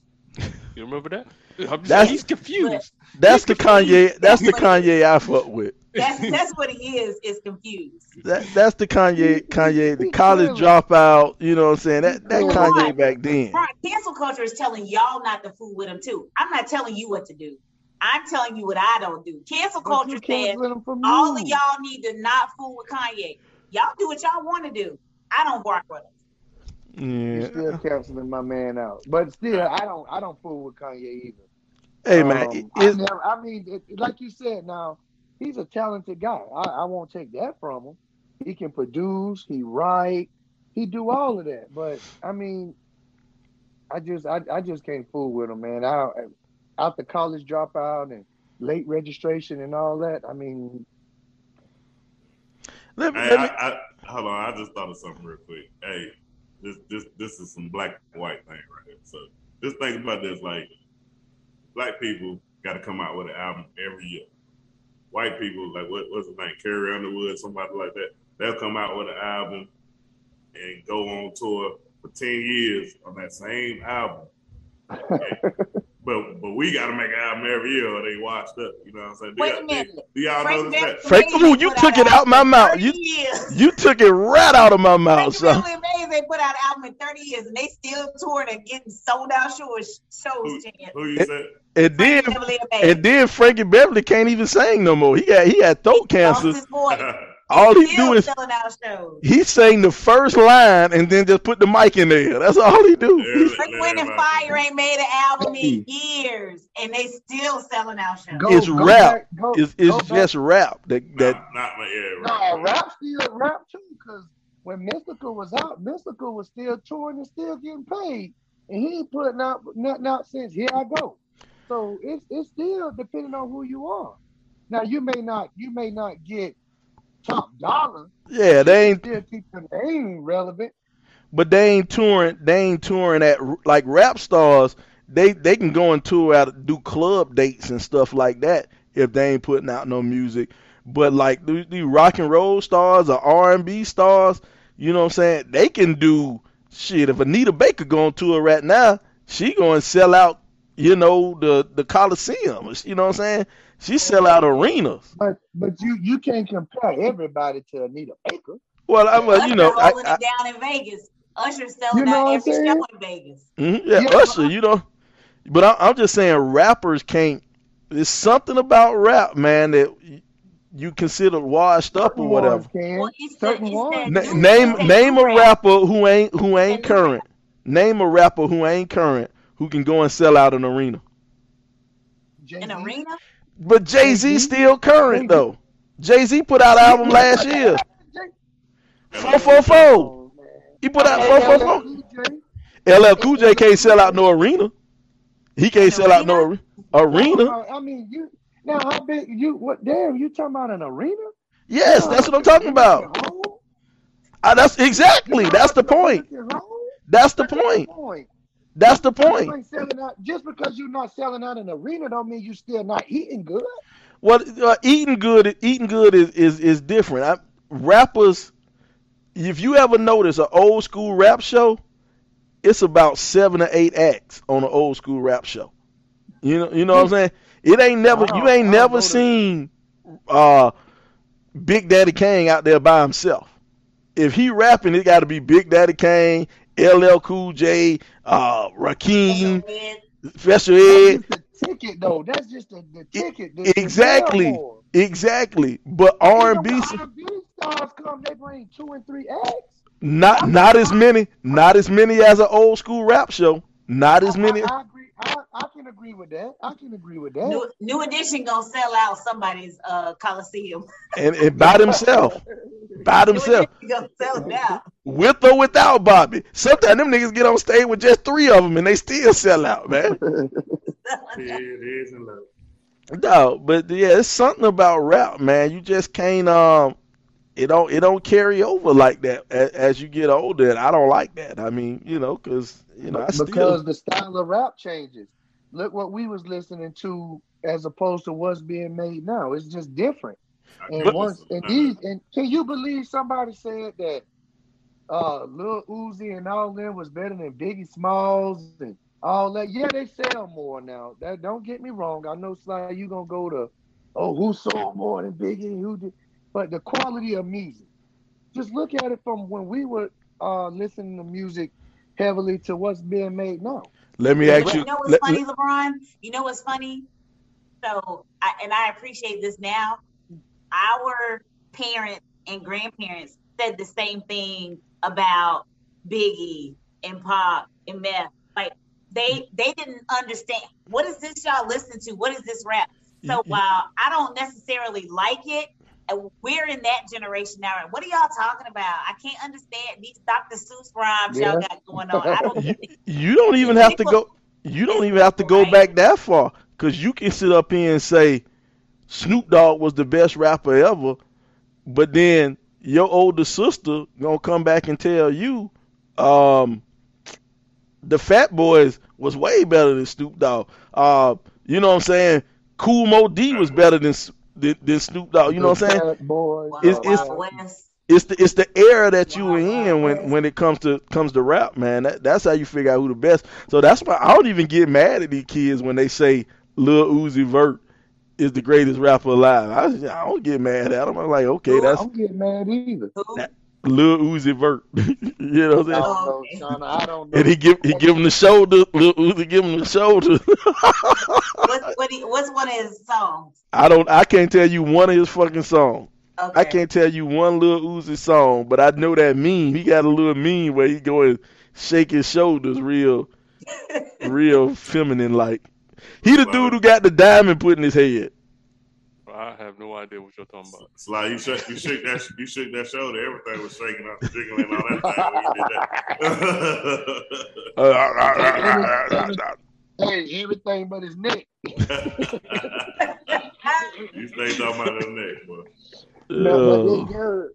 You remember that? I'm just That's- saying, he's confused. that's the confused. kanye that's the kanye i fuck with That's (laughs) that's what he is. Is confused. that, that's the kanye kanye the college dropout you know what i'm saying that that He kanye clearly- back then Right. Cancel culture is telling y'all not to fool with him too. I'm not telling you what to do. I'm telling you what I don't do. Cancel But culture says canceling him from all of y'all need to not fool with Kanye. Y'all do what y'all want to do. I don't bark with him. You're still canceling my man out, but still, I don't. I don't fool with Kanye either. hey man Um, I, never, I mean, it, like you said, now he's a talented guy. I, I won't take that from him. He can produce, he write, he do all of that. But I mean, I just, I, I just can't fool with him, man. I, out the college dropout and late registration and all that. I mean, let me, Hey, let me I, I, hold on. I just thought of something real quick. Hey, this this this is some black and white thing right here. So just think about this: like, black people got to come out with an album every year. White people, like what what's his name, Carrie Underwood, somebody like that, they'll come out with an album and go on tour for ten years on that same album. (laughs) But but we got to make an album every year, or they washed up. You know what I'm saying? Do Wait y'all- a minute. Do, do y'all Frank notice that? Frank- ooh, you took it out my mouth. You- you took it right out of my mouth Frank son. Beverly and Maze, they put out an album in 30 years and they still touring and getting sold out shows. shows Chance. Who you It- said? and then Frank Beverly and and then Frankie Beverly can't even sing no more. He got he had throat Lost cancer. (laughs) his voice. All he do is selling out shows. he sang the first line and then just put the mic in there. That's all he do. Yeah. Frank Wind and Fire ain't made an album in years and they still selling out shows. go, It's go rap. back- go- It's go it's back- just rap. That that Not, not my yeah. No, Right, right. rap still rap too, because when Mystikal was out, Mystikal was still touring and still getting paid, and he ain't putting out nothing out since Here I Go. So it's it's still depending on who you are. Now you may not you may not get top dollar. yeah, they ain't still keep the name relevant. but they ain't touring they ain't touring at like rap stars they they can go and tour out do club dates and stuff like that if they ain't putting out no music but like the, the rock and roll stars or r&b stars you know what i'm saying they can do shit if anita baker going to tour right now she going to sell out you know the the coliseum you know what i'm saying she sell out arenas But but you you can't compare everybody to Anita Baker. well I'm well you know I, holding I, it down in Vegas. Usher selling You know out every saying? show in Vegas. Mhm, yeah, Yeah, Usher, you know. But I, I'm just saying, rappers can't. There's something about rap, man, that you consider washed up or whatever. Well, it's the, it's Na- name name a rapper who ain't who ain't current. Name a rapper who ain't current who can go and sell out an arena. Jay-Z. An arena? But Jay Z Jay-Z? still current Jay-Z. though. Jay Z put out an album last year. Four four four. Oh. He put out four four four. four LL four four. DJ. LL Cool J can't sell out no arena. He can't sell out no arena. I mean, you now how big you? What? Damn, you talking about an arena? Yes, that's what I'm talking about. at home? Ah, that's exactly. That's the point. That's the point. That's the point. out just because you're not selling out an arena. Don't mean you're still not eating good. Well, uh, eating good? Eating good is is is different. I, rappers, if you ever notice an old school rap show, it's about seven or eight acts on an old school rap show. You know, you know what I'm saying? It ain't never. You ain't never seen uh, Big Daddy Kane out there by himself. If he rapping, it got to be Big Daddy Kane, LL Cool J, uh, Rakim, Special Ed. That's the ticket, though. That's just the, the ticket. The, the exactly. billboard. Exactly, but R and B stars come, they bring two and three acts. not not as many, not as many as an old school rap show. Not as many. I, I agree. I, I can agree with that. I can agree with that. New, new edition gonna sell out somebody's uh coliseum. And, and by (laughs) themselves, by New themselves, gonna sell out. with or without Bobby. Sometimes them niggas get on stage with just three of them and they still sell out, man. (laughs) It is and love. No, but yeah, it's something about rap, man. You just can't um, it don't it don't carry over like that as, as you get older. And I don't like that. I mean, you know, because you know, I still because the style of rap changes. Look what we was listening to as opposed to what's being made now. It's just different. And once and these and can you believe somebody said that uh Lil Uzi and all them was better than Biggie Smalls and all that? Yeah, they sell more now. That don't get me wrong. I know Sly, you gonna go to oh who sold more than Biggie, who did but the quality of music. Just look at it from when we were uh listening to music heavily to what's being made now. let me ask you you. know what's let- funny, LeBron? You know what's funny? So, I, and I appreciate this now. Our parents and grandparents said the same thing about Biggie and Pop and Meth. Like they they didn't understand what is this y'all listen to? What is this rap? So while I don't necessarily like it, and we're in that generation now. What are y'all talking about? I can't understand these Dr. Seuss rhymes y'all got going on. I don't (laughs) you, get you don't even have to go. You don't even have to go back that far because you can sit up here and say Snoop Dogg was the best rapper ever, but then your older sister gonna come back and tell you, um, the Fat Boys was way better than Snoop Dogg. Uh, you know what I'm saying? Kool Moe Dee was better than S- than, than Snoop Dogg. You know what I'm saying? Bad boys, It's- it's- It's the it's the era that you were in when when it comes to comes to rap, man. That, that's how you figure out who the best. So that's why I don't even get mad at these kids when they say Lil Uzi Vert is the greatest rapper alive. I, I don't get mad at them. I'm like, okay, that's I don't get mad either. That- Lil Uzi Vert. (laughs) you know what I'm I saying? don't Oh, know, okay. Shauna. I don't know. And he give he give him the shoulder. Lil Uzi give him the shoulder. (laughs) What's, what he, what's one of his songs? I don't. I can't tell you one of his fucking songs. Okay. I can't tell you one Lil Uzi song, but I know that meme. He got a little meme where he go and shake his shoulders real, (laughs) real feminine like. He the dude who got the diamond put in his head. I have no idea what you're talking about. Sly, you shook, you shook that, you shook that shoulder. Everything was shaking up, jiggling, all that thing when you did that. Hey, everything but his neck. (laughs) you stay talking about that neck, boy. No, but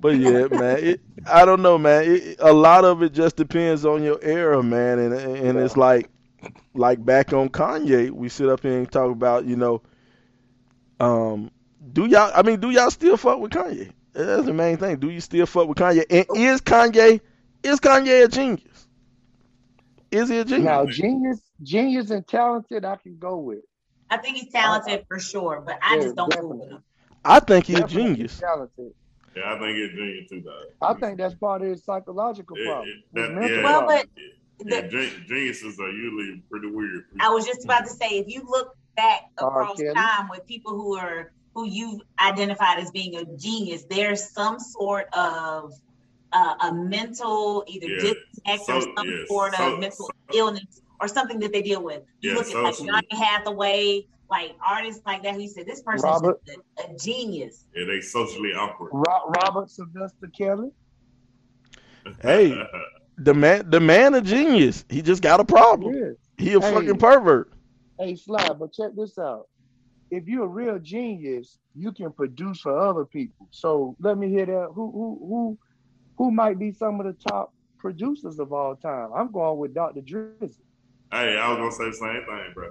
but yeah, man, it, I don't know, man. It, a lot of it just depends on your era, man, and and it's like, like back on Kanye, we sit up here and talk about, you know, um, do y'all? I mean, do y'all still fuck with Kanye? That's the main thing. Do you still fuck with Kanye? And is Kanye is Kanye a genius? Is he a genius? Now, genius, genius and talented, I can go with. I think he's talented for sure, but I Yeah, just don't fool with him. I think he's a Definitely genius. Talented. Yeah, I think it's genius too, dog. I think that's part of his psychological It- problem. it- that- yeah. Well, but Yeah, the, gen- geniuses are usually pretty weird. I was just about to say, if you look back across Kelly. time with people who are who who you've identified as being a genius, there's some sort of uh, a mental either Yeah. disconnect or some yeah, sort of so- mental so- illness or something that they deal with. You Yeah, look at like socially. Johnny Hathaway, like artists like that. He said this person's Robert. just a, a genius. Yeah, they socially awkward. Ro- Robert Sylvester Kelly. (laughs) Hey. The man, the man, a genius. He just got a problem. Yeah. He a Hey. fucking pervert. Hey, Sly, but check this out. If you're a real genius, you can produce for other people. So let me hear that. Who who who who might be some of the top producers of all time? I'm going with Dr. Drizzy. hey, I was gonna say the same thing, bro.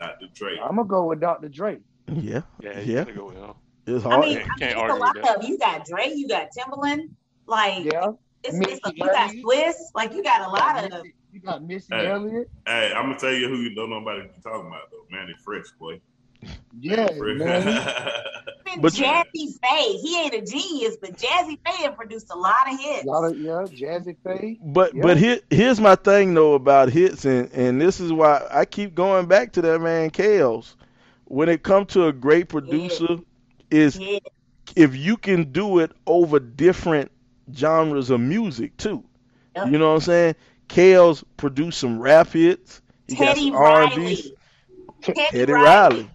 Dr. Dre. I'm gonna go with Dr. Dre. Yeah, Yeah, you Yeah. go with him. it's I hard. mean, Can't- I mean can't it's a lot with of you got Dre, you got Timbaland, like Yeah. it's, Missy it's a, you got Elliott. Swiss, like you got a lot of Missy- you got Missy Hey. Elliott. Hey, I'm gonna tell you who you don't know nobody you talking about though. Mannie Fresh, boy. Yeah, Fresh. (laughs) But- Jazze Pha. He ain't a genius, but Jazze Pha produced a lot of hits. Lot of yeah, Jazze Pha. But Yeah. but here, here's my thing though about hits and and this is why I keep going back to that man Kales. When it comes to a great producer, is yeah, if you can do it over different genres of music too. Yep. You know what I'm saying? Kales produced some rap hits. He got Teddy some R&B. Riley. Teddy Riley.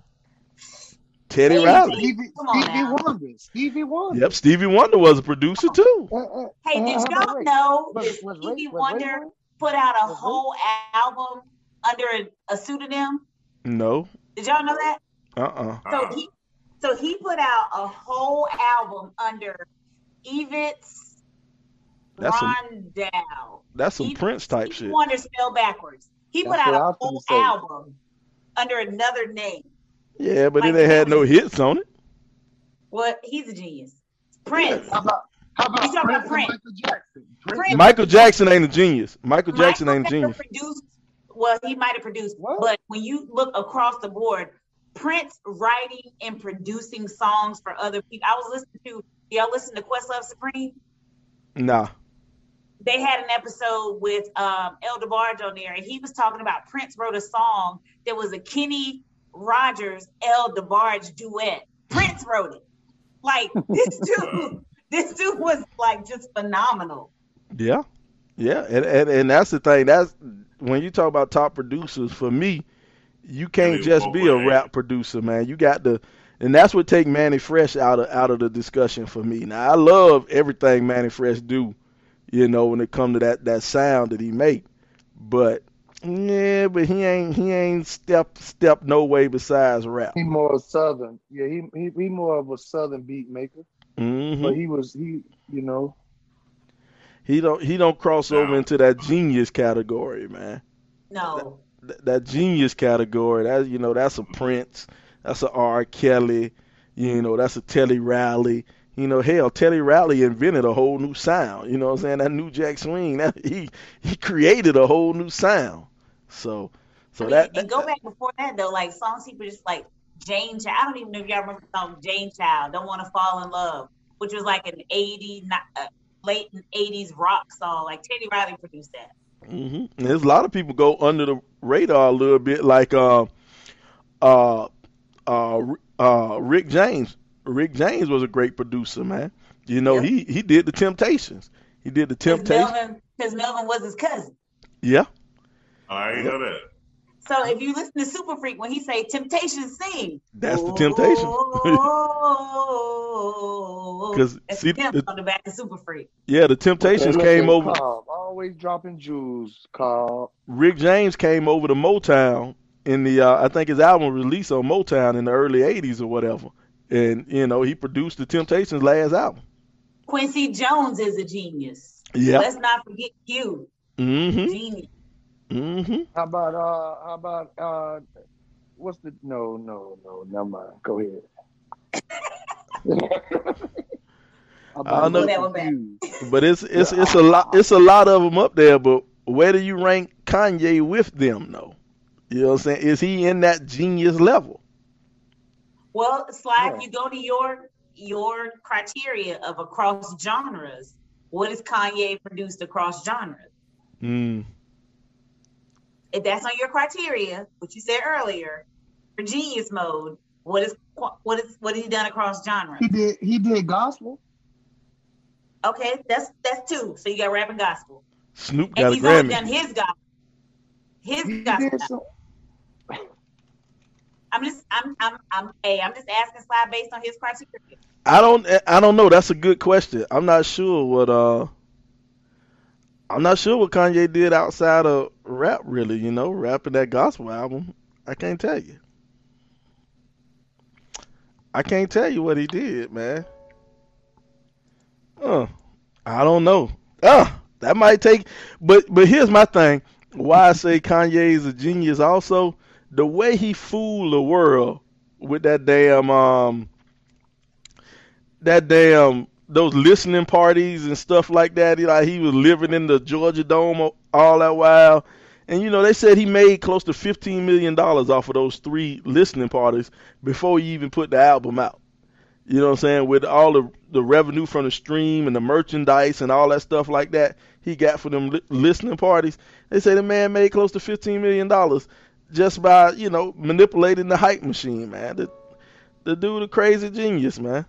Teddy Hey, Riley. Stevie, Come on Stevie. Wonder. Stevie Wonder. Yep, Stevie Wonder was a producer too. Uh, uh, Hey, uh, did how y'all know Was, that was Stevie was Wonder one? put out a whole album under a, a pseudonym? No. Did y'all know that? Uh-uh. So Uh, he so he put out a whole album under Eivets That's some- Rondell. That's some He- Prince type Stevie shit. Wonder spelled backwards. He put out a I a whole say. album under another name. Yeah, but Like it ain't had no hits on it. What? He's a genius. Prince. How about how about You talking about Prince Prince? Michael Jackson? Prince, Prince. Michael Jackson ain't a genius. Michael Jackson Michael ain't a genius. Produced, well, he might have produced, What? but when you look across the board, Prince writing and producing songs for other people. I was listening to y'all listen to Questlove Supreme. Nah. They had an episode with um, El DeBarge on there, and he was talking about Prince wrote a song that was a Kenny Rogers El DeBarge duet. Prince wrote it. Like (laughs) this dude, this dude was like just phenomenal. Yeah. Yeah. And, and and that's the thing. That's when you talk about top producers, for me, you can't They just both be a were rap producer, man. You got to and that's what take Mannie Fresh out of out of the discussion for me. Now I love everything Mannie Fresh do, you know, when it come to that that sound that he make. But yeah, but he ain't he ain't step step no way besides rap. He more of southern. Yeah, he he, he more of a southern beat maker. hmm But he was he, you know, He don't he don't cross over into that genius category, man. No. Th- that genius category. That you know, that's a Prince, that's a R. Kelly, you know, that's a Teddy Riley. You know, hell, Teddy Riley invented a whole new sound. You know what I'm saying? That new Jack Swing, that he he created a whole new sound. So so I mean, that, and that go back before that though, like songs he produced like Jane Child. I don't even know if y'all remember the song Jane Child, Don't Want to Fall in Love, which was like an 80, not, uh, late 80s rock song. Like Teddy Riley produced that. Mm-hmm. There's a lot of people go under the radar a little bit, like uh, uh, uh, uh, Rick James. Rick James was a great producer, man. You know, Yeah. he he did the Temptations. He did the Temptations. Because Melvin was his cousin. Yeah. I ain't know that. So if you listen to Super Freak, when he say Temptation sing, That's the Temptations. Oh, (laughs) 'Cause, that's see, him the- on the back of Super Freak. Yeah, the Temptations Look came over. Cobb, always dropping jewels, Cobb. Rick James came over to Motown in the uh, I think his album released on Motown in the early '80s or whatever, and you know he produced the Temptations' last album. Quincy Jones is a genius. Yeah. Let's not forget Q. Mm-hmm. Genius. Mm-hmm. How about uh how about uh what's the no no no never mind. Go ahead. (laughs) I don't know. Mr. That one back. Hughes? But it's it's it's a lot it's a lot of them up there. But where do you rank Kanye with them though? You know what I'm saying? Is he in that genius level? Well, Sly, Yeah. if you go to your your criteria of across genres, what is Kanye produced across genres? Mm. If that's on your criteria, which you said earlier, for genius mode, What is what is what has he done across genres? He did he did gospel. Okay, that's that's two. So you got rap and gospel, Snoop and got a he's only done his gospel. His He gospel. I'm just I'm I'm I'm hey I'm just asking Sly based on his criteria. I don't I don't know. That's a good question. I'm not sure what uh I'm not sure what Kanye did outside of rap really, you know, rapping that gospel album. I can't tell you. I can't tell you what he did, man. Uh, I don't know. Uh, that might take but but here's my thing. Why I say Kanye is a genius also, the way he fooled the world with that damn um that damn those listening parties and stuff like that. He, like he was living in the Georgia Dome all that while, and you know they said he made close to fifteen million dollars off of those three listening parties before he even put the album out. You know what I'm saying? With all the the revenue from the stream and the merchandise and all that stuff like that he got for them li- listening parties, they say the man made close to fifteen million dollars just by you know manipulating the hype machine, man. The the dude a crazy genius, man.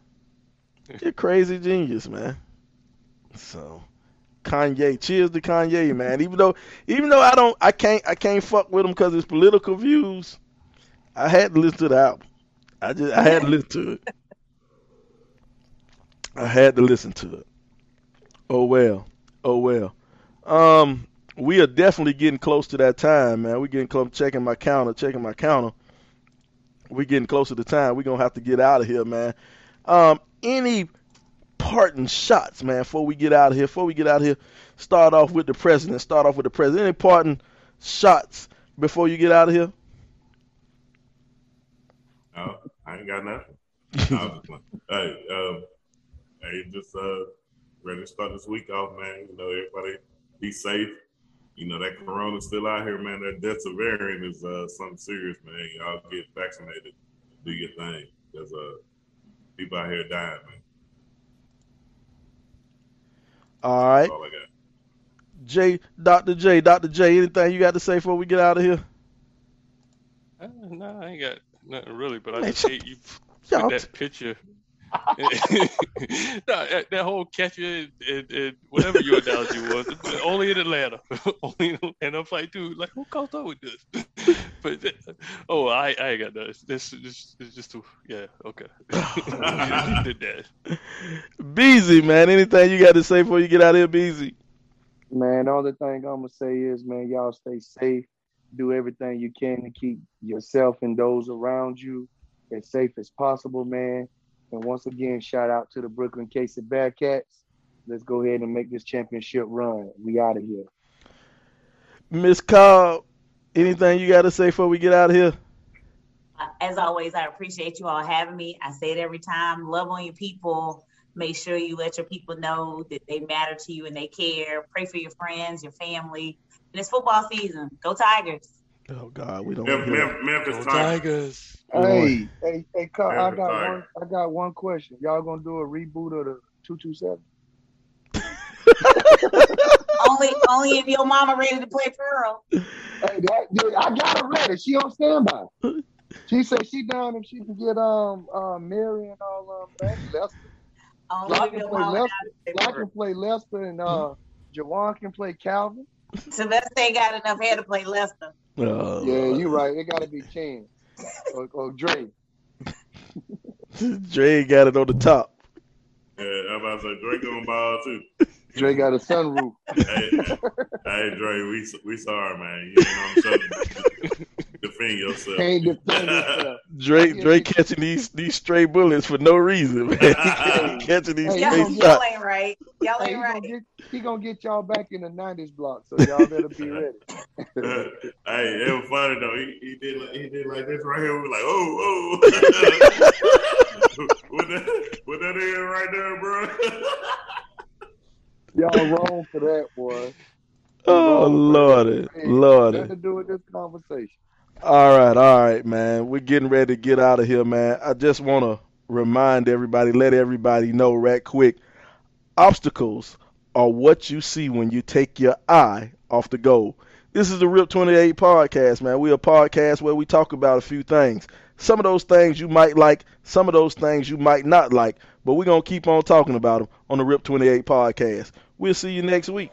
(laughs) You're crazy genius, man. So, Kanye, cheers to Kanye, man. Even though, even though I don't, I can't, I can't fuck with him because his political views. I had to listen to the album. I just, I had to listen to it. I had to listen to it. Oh well, oh well. Um, we are definitely getting close to that time, man. We're getting close. Checking my counter, checking my counter. We're getting close to the time. We're gonna have to get out of here, man. Um, any parting shots, man, before we get out of here? Before we get out of here, start off with the president. Start off with the president. Any parting shots before you get out of here? No, I ain't got nothing. (laughs) No, hey, um, hey, just uh, ready to start this week off, man. You know, everybody be safe. You know that corona's still out here, man. That Delta variant is uh something serious, man. Y'all get vaccinated, do your thing, because uh, people out here dying, man. All right, That's all I got. J, Dr. J, Dr. J. Anything you got to say before we get out of here? Uh, no, I ain't got nothing really, but I Man, just hate you put that picture. (laughs) no, that, that whole catcher and, and, and whatever your analogy was, only in Atlanta, (laughs) only in Atlanta. I'm like, dude, like who comes up with this? (laughs) but uh, oh, I I ain't got that. This this is just too yeah okay. you did that. Beezy, man. Anything you got to say before you get out of here, Beezy? Man, all the only thing I'm gonna say is, man, y'all stay safe. Do everything you can to keep yourself and those around you as safe as possible, man. And once again, shout out to the Brookland-Cayce Bearcats. Let's go ahead and make this championship run. We out of here. Miss Cobb, anything you got to say before we get out of here? As always, I appreciate you all having me. I say it every time. Love on your people. Make sure you let your people know that they matter to you and they care. Pray for your friends, your family. And it's football season. Go Tigers. Oh God, we don't. Mem- wanna hear that. Mem- Memphis Tigers. Tigers. Hey, hey, hey, Carl, I got time. one. I got one question. Y'all gonna do a reboot of the two two seven? (laughs) only only if your mama ready to play Pearl. Hey, that, dude, I got her ready. She on standby. She said she down if she can get um uh Mary and all um that. Lester. Only I can play mama left. ready I can play Lester and uh Jawan can play Calvin. Sylvester ain't got enough hair to play Lester. Oh, Yeah, you're right. It gotta be Chance or, or Dre. (laughs) Dre got it on the top. Yeah, I'm about to say Drake on ball too. Dre got a sunroof. hey, hey, hey, Dre, we we sorry, man. You ain't on the show to defend yourself. Can't defend himself. Dre, Yeah, Dre he- catching these these stray bullets for no reason, man. (laughs) He (laughs) catching these Hey, Y'all, y'all ain't right. Y'all Hey, he ain't gonna right. get he gonna get y'all back in the nineties block, so y'all better be (laughs) ready. hey, it was funny though. He, he did like, he did like this right here. We were like, oh, oh. what that what that is right there, bro? y'all wrong for that, boy. Oh lordy, lordy. Nothing to do with this conversation. All right, all right, man. We're getting ready to get out of here, man. I just want to remind everybody, let everybody know right quick. Obstacles are what you see when you take your eye off the goal. This is the RIP 28 podcast, man. We're a podcast where we talk about a few things Some of those things you might like, some of those things you might not like, but we're going to keep on talking about them on the RIP 28 podcast. We'll see you next week.